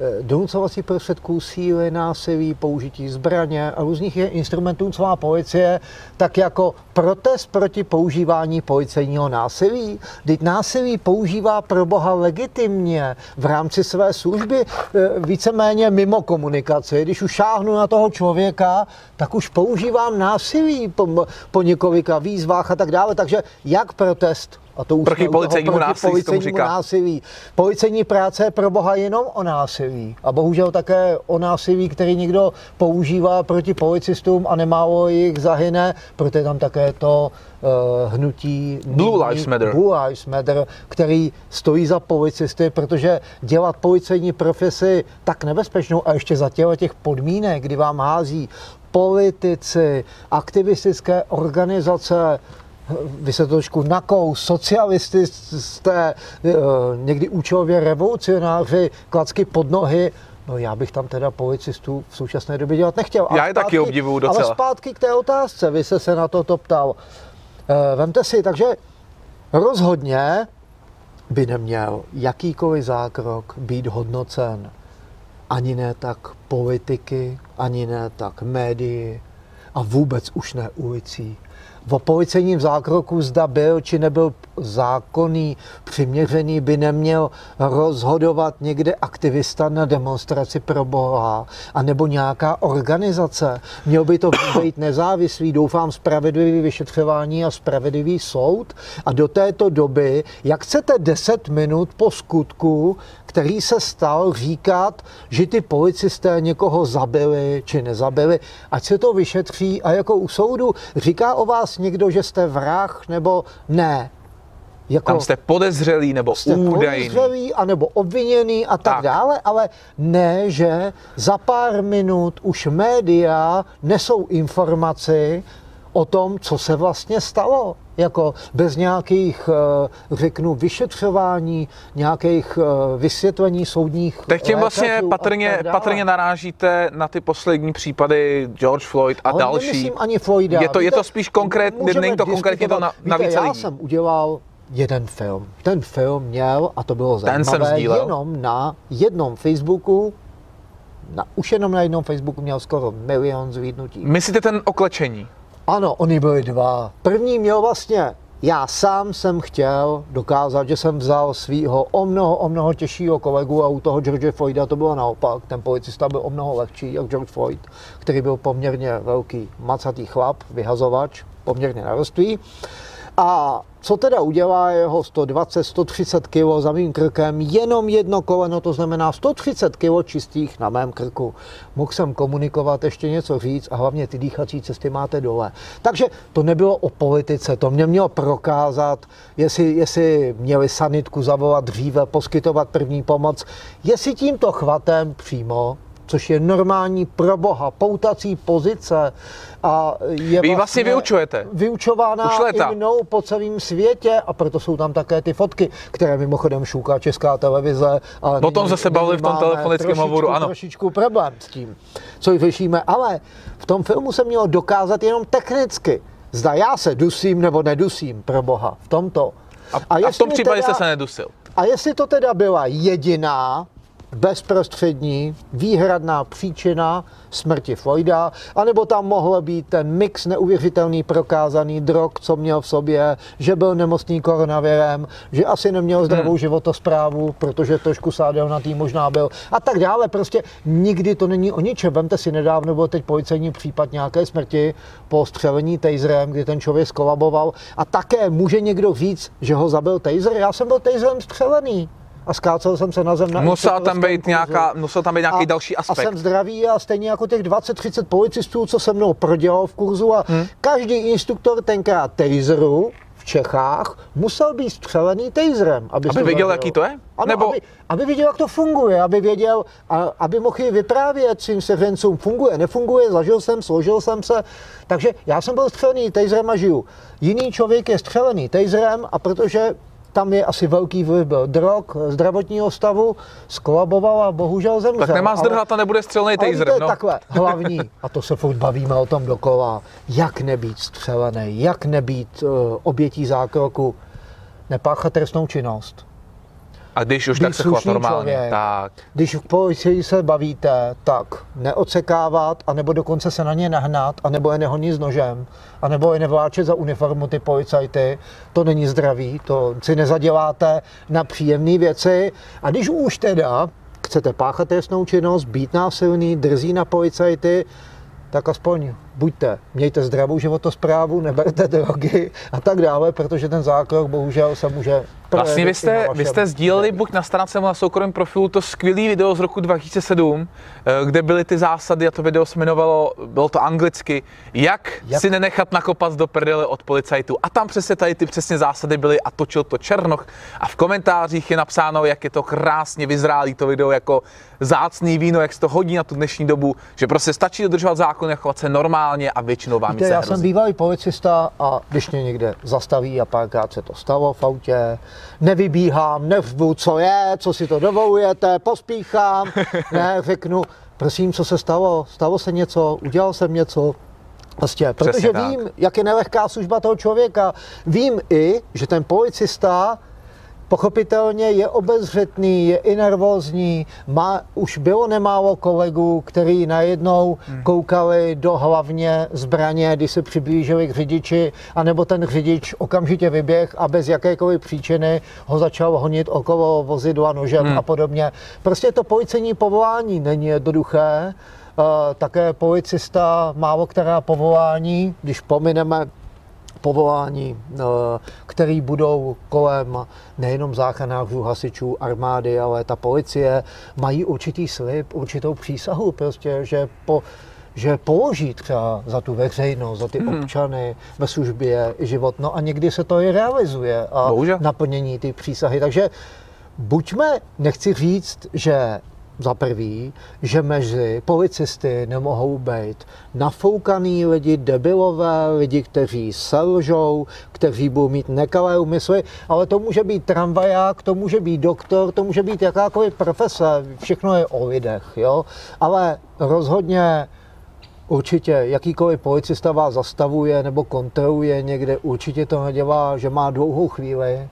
Eh, donucovací prostředků, síly, násilí, použití zbraně a různých instrumentů celá policie, tak jako protest proti používání policejního násilí. Teď násilí používá pro boha legitimně v rámci své služby eh, víceméně mimo komunikaci. Když už šáhnu na toho člověka, tak už používám násilí po, po několika výzvách a tak dále. Takže jak protest a to už proti policejnímu násilí, policejnímu násilí. Policejní práce je pro boha jenom o násilí. A bohužel také o násilí, který někdo používá proti policistům a nemálo jich zahyne, proto je tam také to uh, hnutí Blue Lives Matter. Blue Lives Matter, který stojí za policisty, protože dělat policejní profesi tak nebezpečnou a ještě za těle těch podmínek, kdy vám hází politici, aktivistické organizace, vy se trošku nakou, socialisty jste eh, někdy účelově revolucionáři, klacky pod nohy, No já bych tam teda policistů v současné době dělat nechtěl. já je taky obdivuju docela. Ale zpátky k té otázce, vy jste se na to to ptal. E, vemte si, takže rozhodně by neměl jakýkoliv zákrok být hodnocen ani ne tak politiky, ani ne tak médii a vůbec už ne ulicí o policejním zákroku zda byl či nebyl zákonný, přiměřený, by neměl rozhodovat někde aktivista na demonstraci pro Boha, anebo nějaká organizace. Měl by to být nezávislý, doufám, spravedlivý vyšetřování a spravedlivý soud. A do této doby, jak chcete 10 minut po skutku, který se stal, říkat, že ty policisté někoho zabili či nezabili, ať se to vyšetří a jako u soudu říká o vás někdo, že jste vrah nebo ne. Jako, Tam jste podezřelý nebo jste údajný. podezřelý, anebo obviněný a tak, Tak. dále, ale ne, že za pár minut už média nesou informaci o tom, co se vlastně stalo. Jako bez nějakých, eh, řeknu, vyšetřování, nějakých eh, vysvětlení soudních Tak tím vlastně patrně, patrně narážíte na ty poslední případy George Floyd a Ale další. nemyslím ani Floyda. Je to- je to spíš konkrét- můžeme není to konkrétně to na- diskutovat. na Víte, více já lidí. jsem udělal jeden film. Ten film měl, a to bylo Ten jsem zajímavé, sdílel. jenom na jednom Facebooku, na, už jenom na jednom Facebooku měl skoro milion zvídnutí. Myslíte ten oklečení? Ano, oni byli dva. První měl vlastně, já sám jsem chtěl dokázat, že jsem vzal svého o mnoho, o mnoho těžšího kolegu a u toho George Floyda to bylo naopak. Ten policista byl o mnoho lehčí, jak George Floyd, který byl poměrně velký macatý chlap, vyhazovač, poměrně narostlý. A co teda udělá jeho 120-130 kg za mým krkem, jenom jedno koleno, to znamená 130 kg čistých na mém krku. Mohl jsem komunikovat, ještě něco říct a hlavně ty dýchací cesty máte dole. Takže to nebylo o politice, to mě mělo prokázat, jestli, jestli měli sanitku zavolat dříve, poskytovat první pomoc, jestli tímto chvatem přímo což je normální pro boha poutací pozice a je Vy ji vlastně vyučujete. vyučována Už léta. i mnou po celém světě a proto jsou tam také ty fotky, které mimochodem šouká česká televize. Ale O tom jsme se bavili v tom telefonickém hovoru, ano. Trošičku problém s tím, co ji řešíme, ale v tom filmu se mělo dokázat jenom technicky. Zda já se dusím nebo nedusím, pro boha, v tomto. A, a, a v tom případě teda- jste se nedusil. a jestli to teda byla jediná bezprostřední výhradná příčina smrti Floyda, anebo tam mohl být ten mix neuvěřitelný prokázaný drog, co měl v sobě, že byl nemocný koronavirem, že asi neměl zdravou hmm. životosprávu, protože trošku sádelnatý možná byl a tak dále. Prostě nikdy to není o ničem. Vemte si nedávno byl teď policejní případ nějaké smrti po střelení taserem, kdy ten člověk skolaboval a také může někdo říct, že ho zabil taser. Já jsem byl taserem střelený a skácel jsem se na zem na Musela tam být nějaká, musel tam být nějaký A- další A aspekt. jsem zdravý a stejně jako těch 20-30 policistů, co se mnou prodělal v kurzu a hmm. každý instruktor tenkrát taseru v Čechách musel být střelený taserem. Aby, Aby zabil. jaký to je? Ano, Nebo- aby, aby věděl, jak to funguje, aby věděl, a, aby mohl vyprávět svým seřencům, funguje, nefunguje, zažil jsem, složil jsem se. Takže já jsem byl střelený taserem a žiju. Jiný člověk je střelený taserem a protože tam je asi velký vliv byl drog, zdravotního stavu, skolaboval a bohužel zemřel. Tak nemá zdrhat a nebude střelný ale víte, taserem, no. takhle, hlavní, a to se furt bavíme o tom dokola, jak nebýt střelený, jak nebýt uh, obětí zákroku, nepáchat trestnou činnost. A když už, Být tak se chovat normálně. člověk. Tak. Když v policii se bavíte, tak neodsekávat, anebo dokonce se na ně nahnat, anebo je nehonit s nožem, anebo je nevláčet za uniformu ty policajty, to není zdravý, to si nezaděláte na příjemné věci. A když už teda chcete páchat trestnou činnost, být násilný, drzí na policajty, tak aspoň buďte, mějte zdravou životosprávu, neberte drogy a tak dále, protože ten zákrok bohužel se může Vlastně vy jste, vy jste sdíleli buď na stránce nebo na soukromém profilu to skvělé video z roku 2007, eh, kde byly ty zásady a to video se jmenovalo, bylo to anglicky, jak, Jak- si nenechat nakopat do prdele od policajtů. A tam přesně tady ty přesně zásady byly a točil to Černoch. A v komentářích je napsáno, jak je to krásně vyzrálý to video jako zácný víno, jak se to hodí na tu dnešní dobu, že prostě stačí dodržovat zákony a chovat se normálně a většinou vám nic Víte, já jsem nehrozí. bývalý policista a když mě někde zastaví a párkrát se to stalo v autě, nevybíhám, nevbu, co je, co si to dovolujete, pospíchám, ne, řeknu, prosím, co se stalo, stalo se něco, udělal jsem něco, Prostě, protože tak. vím, jak je nelehká služba toho člověka. Vím i, že ten policista pochopitelně je obezřetný, je i nervózní. Má, už bylo nemálo kolegů, který najednou hmm. koukali do hlavně zbraně, když se přiblížili k řidiči, anebo ten řidič okamžitě vyběh a bez jakékoliv příčiny ho začal honit okolo vozidla nožem hmm. a podobně. Prostě to policejní povolání není jednoduché. Uh, také policista málo která povolání, když pomineme povolání, eh, který budou kolem nejenom záchranářů, hasičů, armády, ale ta policie mají určitý slib, určitou přísahu, prostě, že po že položí třeba za tu veřejnost, za ty Mhm. občany ve službě život. No a někdy se to i realizuje a Bohužel. naplnění ty přísahy. Takže buďme, nechci říct, že za prvý, že mezi policisty nemohou být nafoukaný lidi, debilové lidi, kteří selžou, kteří budou mít nekalé úmysly, ale to může být tramvaják, to může být doktor, to může být jakákoliv profese, všechno je o lidech, jo? Ale rozhodně Určitě, jakýkoliv policista vás zastavuje nebo kontroluje někde, určitě to nedělá, že má dlouhou chvíli,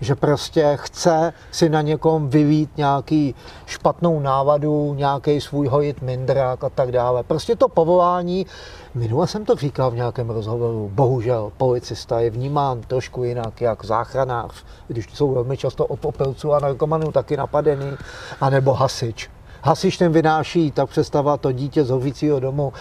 že prostě chce si na někom vylít nějaký špatnou návadu, nějaký svůj hojit mindrák a tak dále. Prostě to povolání, minule jsem to říkal v nějakém rozhovoru, bohužel policista je vnímán trošku jinak, jak záchranář, když jsou velmi často op opilců a narkomanů taky napadený, anebo hasič. Hasič ten vynáší, tak představa to dítě z hořícího domu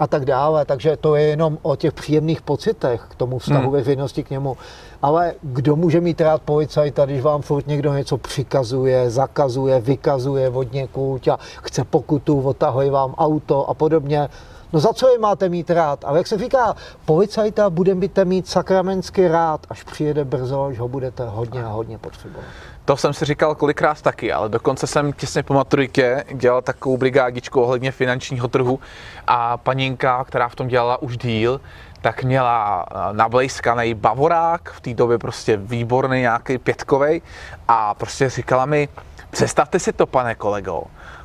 a tak dále. Takže to je jenom o těch příjemných pocitech k tomu vztahu Hmm. veřejnosti k němu. Ale kdo může mít rád policajta, když vám furt někdo něco přikazuje, zakazuje, vykazuje od někud a chce pokutu, otahuje vám auto a podobně. No za co je máte mít rád? Ale jak se říká, policajta budete mít sakramensky rád, až přijede brzo, až ho budete hodně a hodně potřebovat. To jsem si říkal kolikrát taky, ale dokonce jsem těsně po maturitě dělal takovou brigádičku ohledně finančního trhu a paninka, která v tom dělala už díl, tak měla eh, nablejskaný bavorák, v té době prostě výborný nějaký pětkovej a prostě říkala mi, představte si to, pane kolego,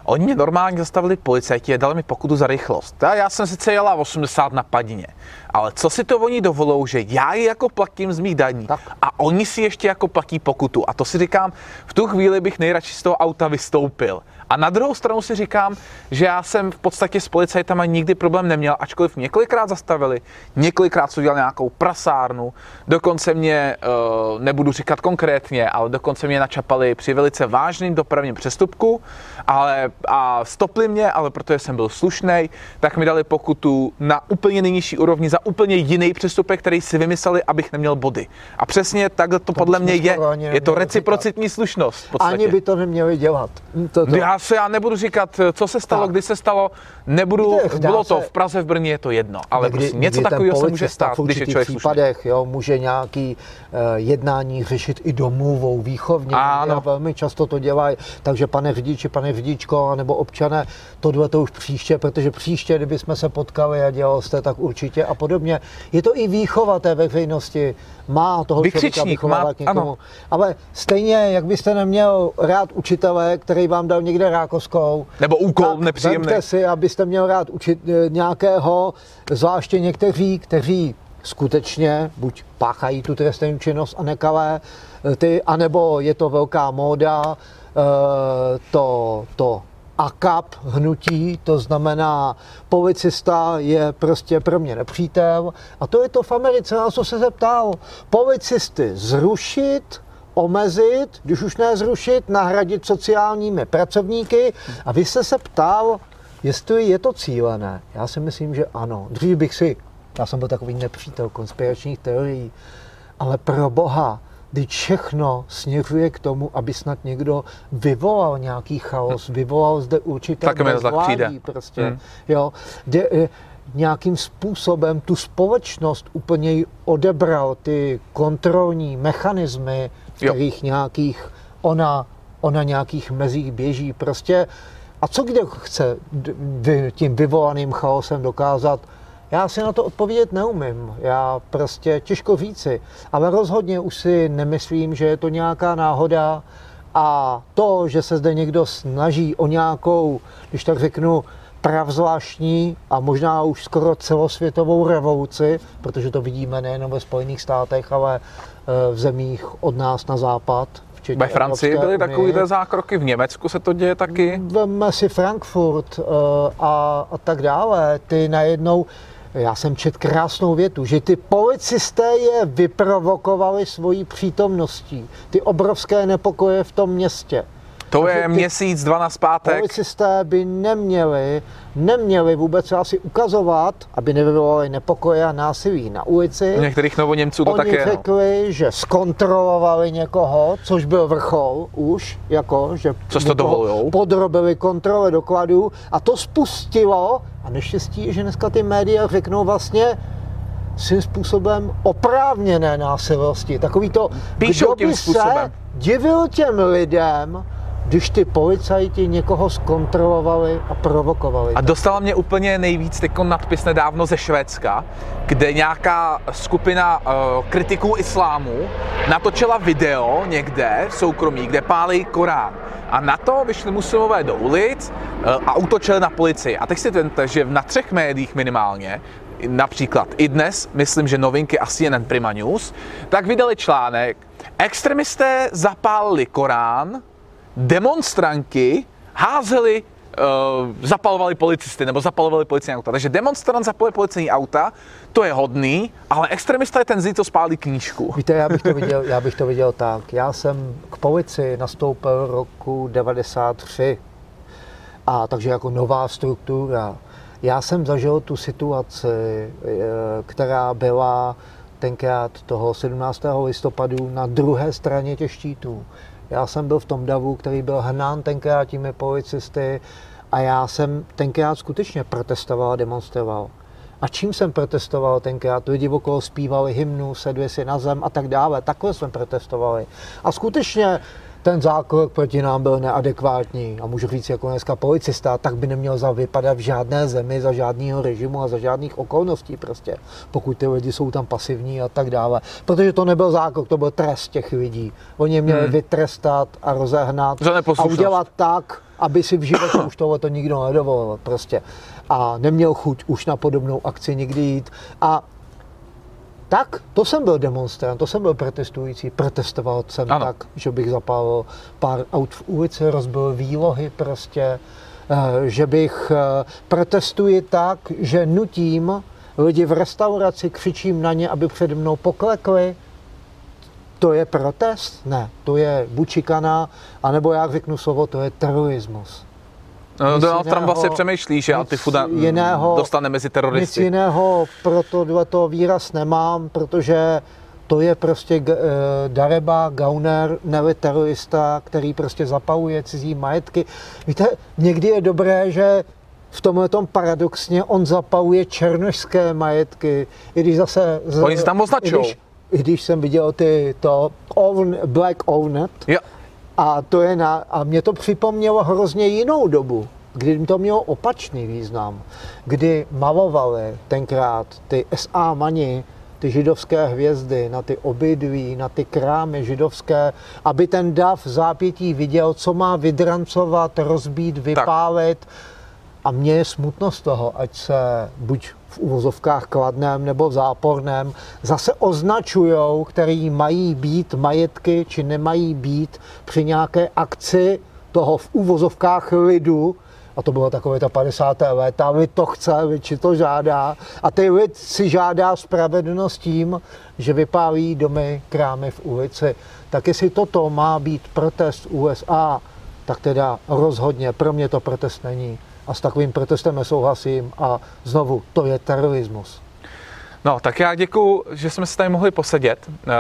Oni mě normálně zastavili policajti a dali mi pokutu za rychlost. A já jsem sice jela 80 na padině, ale co si to oni dovolou, že já je jako platím z mých daní Tak. a oni si ještě jako platí pokutu. A to si říkám, v tu chvíli bych nejradši z toho auta vystoupil. A na druhou stranu si říkám, že já jsem v podstatě s policajtama nikdy problém neměl, ačkoliv několikrát zastavili, několikrát jsem udělal nějakou prasárnu, dokonce mě, eh, nebudu říkat konkrétně, ale dokonce mě načapali při velice vážným dopravním přestupku, ale a stopli mě, ale protože jsem byl slušný, tak mi dali pokutu na úplně nejnižší úrovni za úplně jiný přestupek, který si vymysleli, abych neměl body. A přesně takhle to, podle mě je. Je to reciprocitní slušnost. V podstatě. Ani by to neměli dělat. To, to, No Já se já nebudu říkat, co se stalo, Tak. kdy se stalo, nebudu, Víte, bylo to se- v Praze, v Brně, je to jedno, ale Někdy- prostě něco takového se může stát, v když je člověk slušný. případech jo, může nějaký uh, jednání řešit i domluvou, výchovně. Ano. A velmi často to dělají. Takže pane řidiči, pane řidičko, nebo občané, tohle to už příště, protože příště, kdyby jsme se potkali a dělal jste tak určitě a podobně. Je to i výchova té veřejnosti. Má toho člověka Vykřičník, vychovávat má- někomu. ano. Ale stejně, jak byste neměl rád učitele, který vám dal někde rákoskou, Nebo úkol tak nepříjemný. si, abyste měl rád učit eh, nějakého, zvláště někteří, kteří skutečně buď páchají tu trestnou činnost a nekalé, eh, ty, anebo je to velká móda, eh, to, to AKAP hnutí, to znamená policista je prostě pro mě nepřítel a to je to v Americe, na co se zeptal. Policisty zrušit, omezit, když už ne zrušit, nahradit sociálními pracovníky. A vy jste se ptal, jestli je to cílené. Já si myslím, že ano. Dřív bych si, já jsem byl takový nepřítel konspiračních teorií, ale pro boha, když všechno směřuje k tomu, aby snad někdo vyvolal nějaký chaos, vyvolal zde určité tak bezvládí prostě, Hmm. jo, kde, eh, nějakým způsobem tu společnost úplně odebral ty kontrolní mechanismy, v Jo. kterých nějakých ona, ona nějakých mezích běží. Prostě a co kde chce tím vyvolaným chaosem dokázat? Já si na to odpovědět neumím. Já prostě těžko říci. Ale rozhodně už si nemyslím, že je to nějaká náhoda a to, že se zde někdo snaží o nějakou, když tak řeknu, pravzvláštní a možná už skoro celosvětovou revoluci, protože to vidíme nejen ve Spojených státech, ale eh, v zemích od nás na západ. Včetně Ve Francii byly takovýhle zákroky, v Německu se to děje taky. Vemme si Frankfurt eh, a, a tak dále. Ty najednou, já jsem čet krásnou větu, že ty policisté je vyprovokovali svojí přítomností. Ty obrovské nepokoje v tom městě. To Takže je ty měsíc, dva na zpátek. Policisté by neměli, neměli vůbec asi ukazovat, aby nevyvolali nepokoje a násilí na ulici. U některých novoněmců to Oni tak je. No. řekli, že zkontrolovali někoho, což byl vrchol už, jako, že Co to dovolujou? podrobili kontrole dokladů a to spustilo, a neštěstí je, že dneska ty média řeknou vlastně svým způsobem oprávněné násilnosti. Takový to, Píšou kdo tím by způsobem. se divil těm lidem, když ty policajti někoho zkontrolovali a provokovali. A dostala mě úplně nejvíc teď nadpis nedávno ze Švédska, kde nějaká skupina uh, kritiků islámu natočila video někde v soukromí, kde pálí Korán. A na to vyšli muslimové do ulic uh, a útočili na policii. A teď si vemte, že na třech médiích minimálně, například i dnes, myslím, že novinky a CNN Prima News, tak vydali článek, extremisté zapálili Korán, demonstranti házeli, uh, zapalovali policisty nebo zapalovali policejní auta. Takže demonstrant zapaluje policejní auta, to je hodný, ale extremista je ten zlý, co spálí knížku. Víte, já bych, to viděl, já bych to viděl tak. Já jsem k policii nastoupil roku 93. A takže jako nová struktura. Já jsem zažil tu situaci, eh, která byla tenkrát toho 17. listopadu na druhé straně těch štítů. Já jsem byl v tom davu, který byl hnán tenkrát těmi policisty a já jsem tenkrát skutečně protestoval a demonstroval. A čím jsem protestoval tenkrát? Lidi okolo zpívali hymnu, sedli si na zem a tak dále. Takhle jsme protestovali. A skutečně ten zákrok proti nám byl neadekvátní. A můžu říct jako dneska policista, tak by neměl za vypadat v žádné zemi, za žádného režimu a za žádných okolností prostě. Pokud ty lidi jsou tam pasivní a tak dále. Protože to nebyl zákrok, to byl trest těch lidí. Oni je měli Hmm. vytrestat a rozehnat a udělat tak, aby si v životě už tohle to nikdo nedovolil prostě. A neměl chuť už na podobnou akci nikdy jít. A tak, to jsem byl demonstrant, to jsem byl protestující. Protestoval jsem Ano. tak, že bych zapálil pár aut v ulici, rozbil výlohy prostě, eh, že bych eh, protestuji tak, že nutím lidi v restauraci, křičím na ně, aby přede mnou poklekli. To je protest? Ne, to je buď šikana, anebo jak řeknu slovo, to je terorismus. No, Nic Donald Trump vlastně přemýšlí, že nic Antifuda jiného- dostane mezi Nic teroristy. jiného pro tohleto výraz nemám, protože to je prostě eh, Dareba Gauner, neli terorista, který prostě zapaluje cizí majetky. Víte, někdy je dobré, že v tomhle paradoxně on zapaluje černošské majetky, i když zase... Oni se tam označujou. I když, i když jsem viděl ty to own, Black Ownet, Jo. A, to je na, a mě to připomnělo hrozně jinou dobu, kdy to mělo opačný význam, kdy malovali tenkrát ty SA mani, ty židovské hvězdy na ty obydlí, na ty krámy židovské, aby ten dav zápětí viděl, co má vydrancovat, rozbít, vypálit. A mně je smutno z toho, ať se buď v uvozovkách kladném nebo v záporném zase označujou, který mají být majetky či nemají být při nějaké akci toho v uvozovkách lidu, a to bylo takové ta 50. léta, lid to chce, lid si to žádá. A ten lid si žádá spravedlnost tím, že vypálí domy, krámy v ulici. Tak jestli toto má být protest USA, tak teda rozhodně pro mě to protest není. A s takovým protestem nesouhlasím a znovu, to je terorismus. No, tak já děkuji, že jsme se tady mohli posedět. Eh,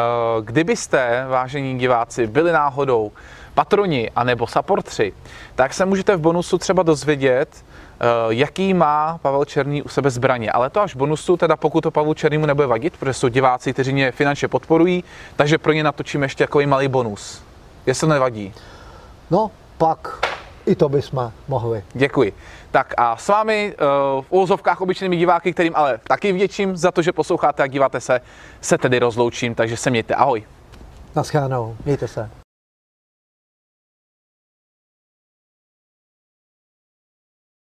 Kdybyste, vážení diváci, byli náhodou patroni anebo supportři, tak se můžete v bonusu třeba dozvědět, eh, jaký má Pavel Černý u sebe zbraně. Ale to až bonusu, teda pokud to Pavlu Černýmu nebude vadit, protože jsou diváci, kteří mě finančně podporují, takže pro ně natočíme ještě takový malý bonus. Jestli to nevadí. No, pak i to bychom mohli. Děkuji. Tak a s vámi uh, v úvozovkách obyčejnými diváky, kterým ale taky vděčím za to, že posloucháte a díváte se, se tedy rozloučím, takže se mějte. Ahoj. Naschledanou, mějte se.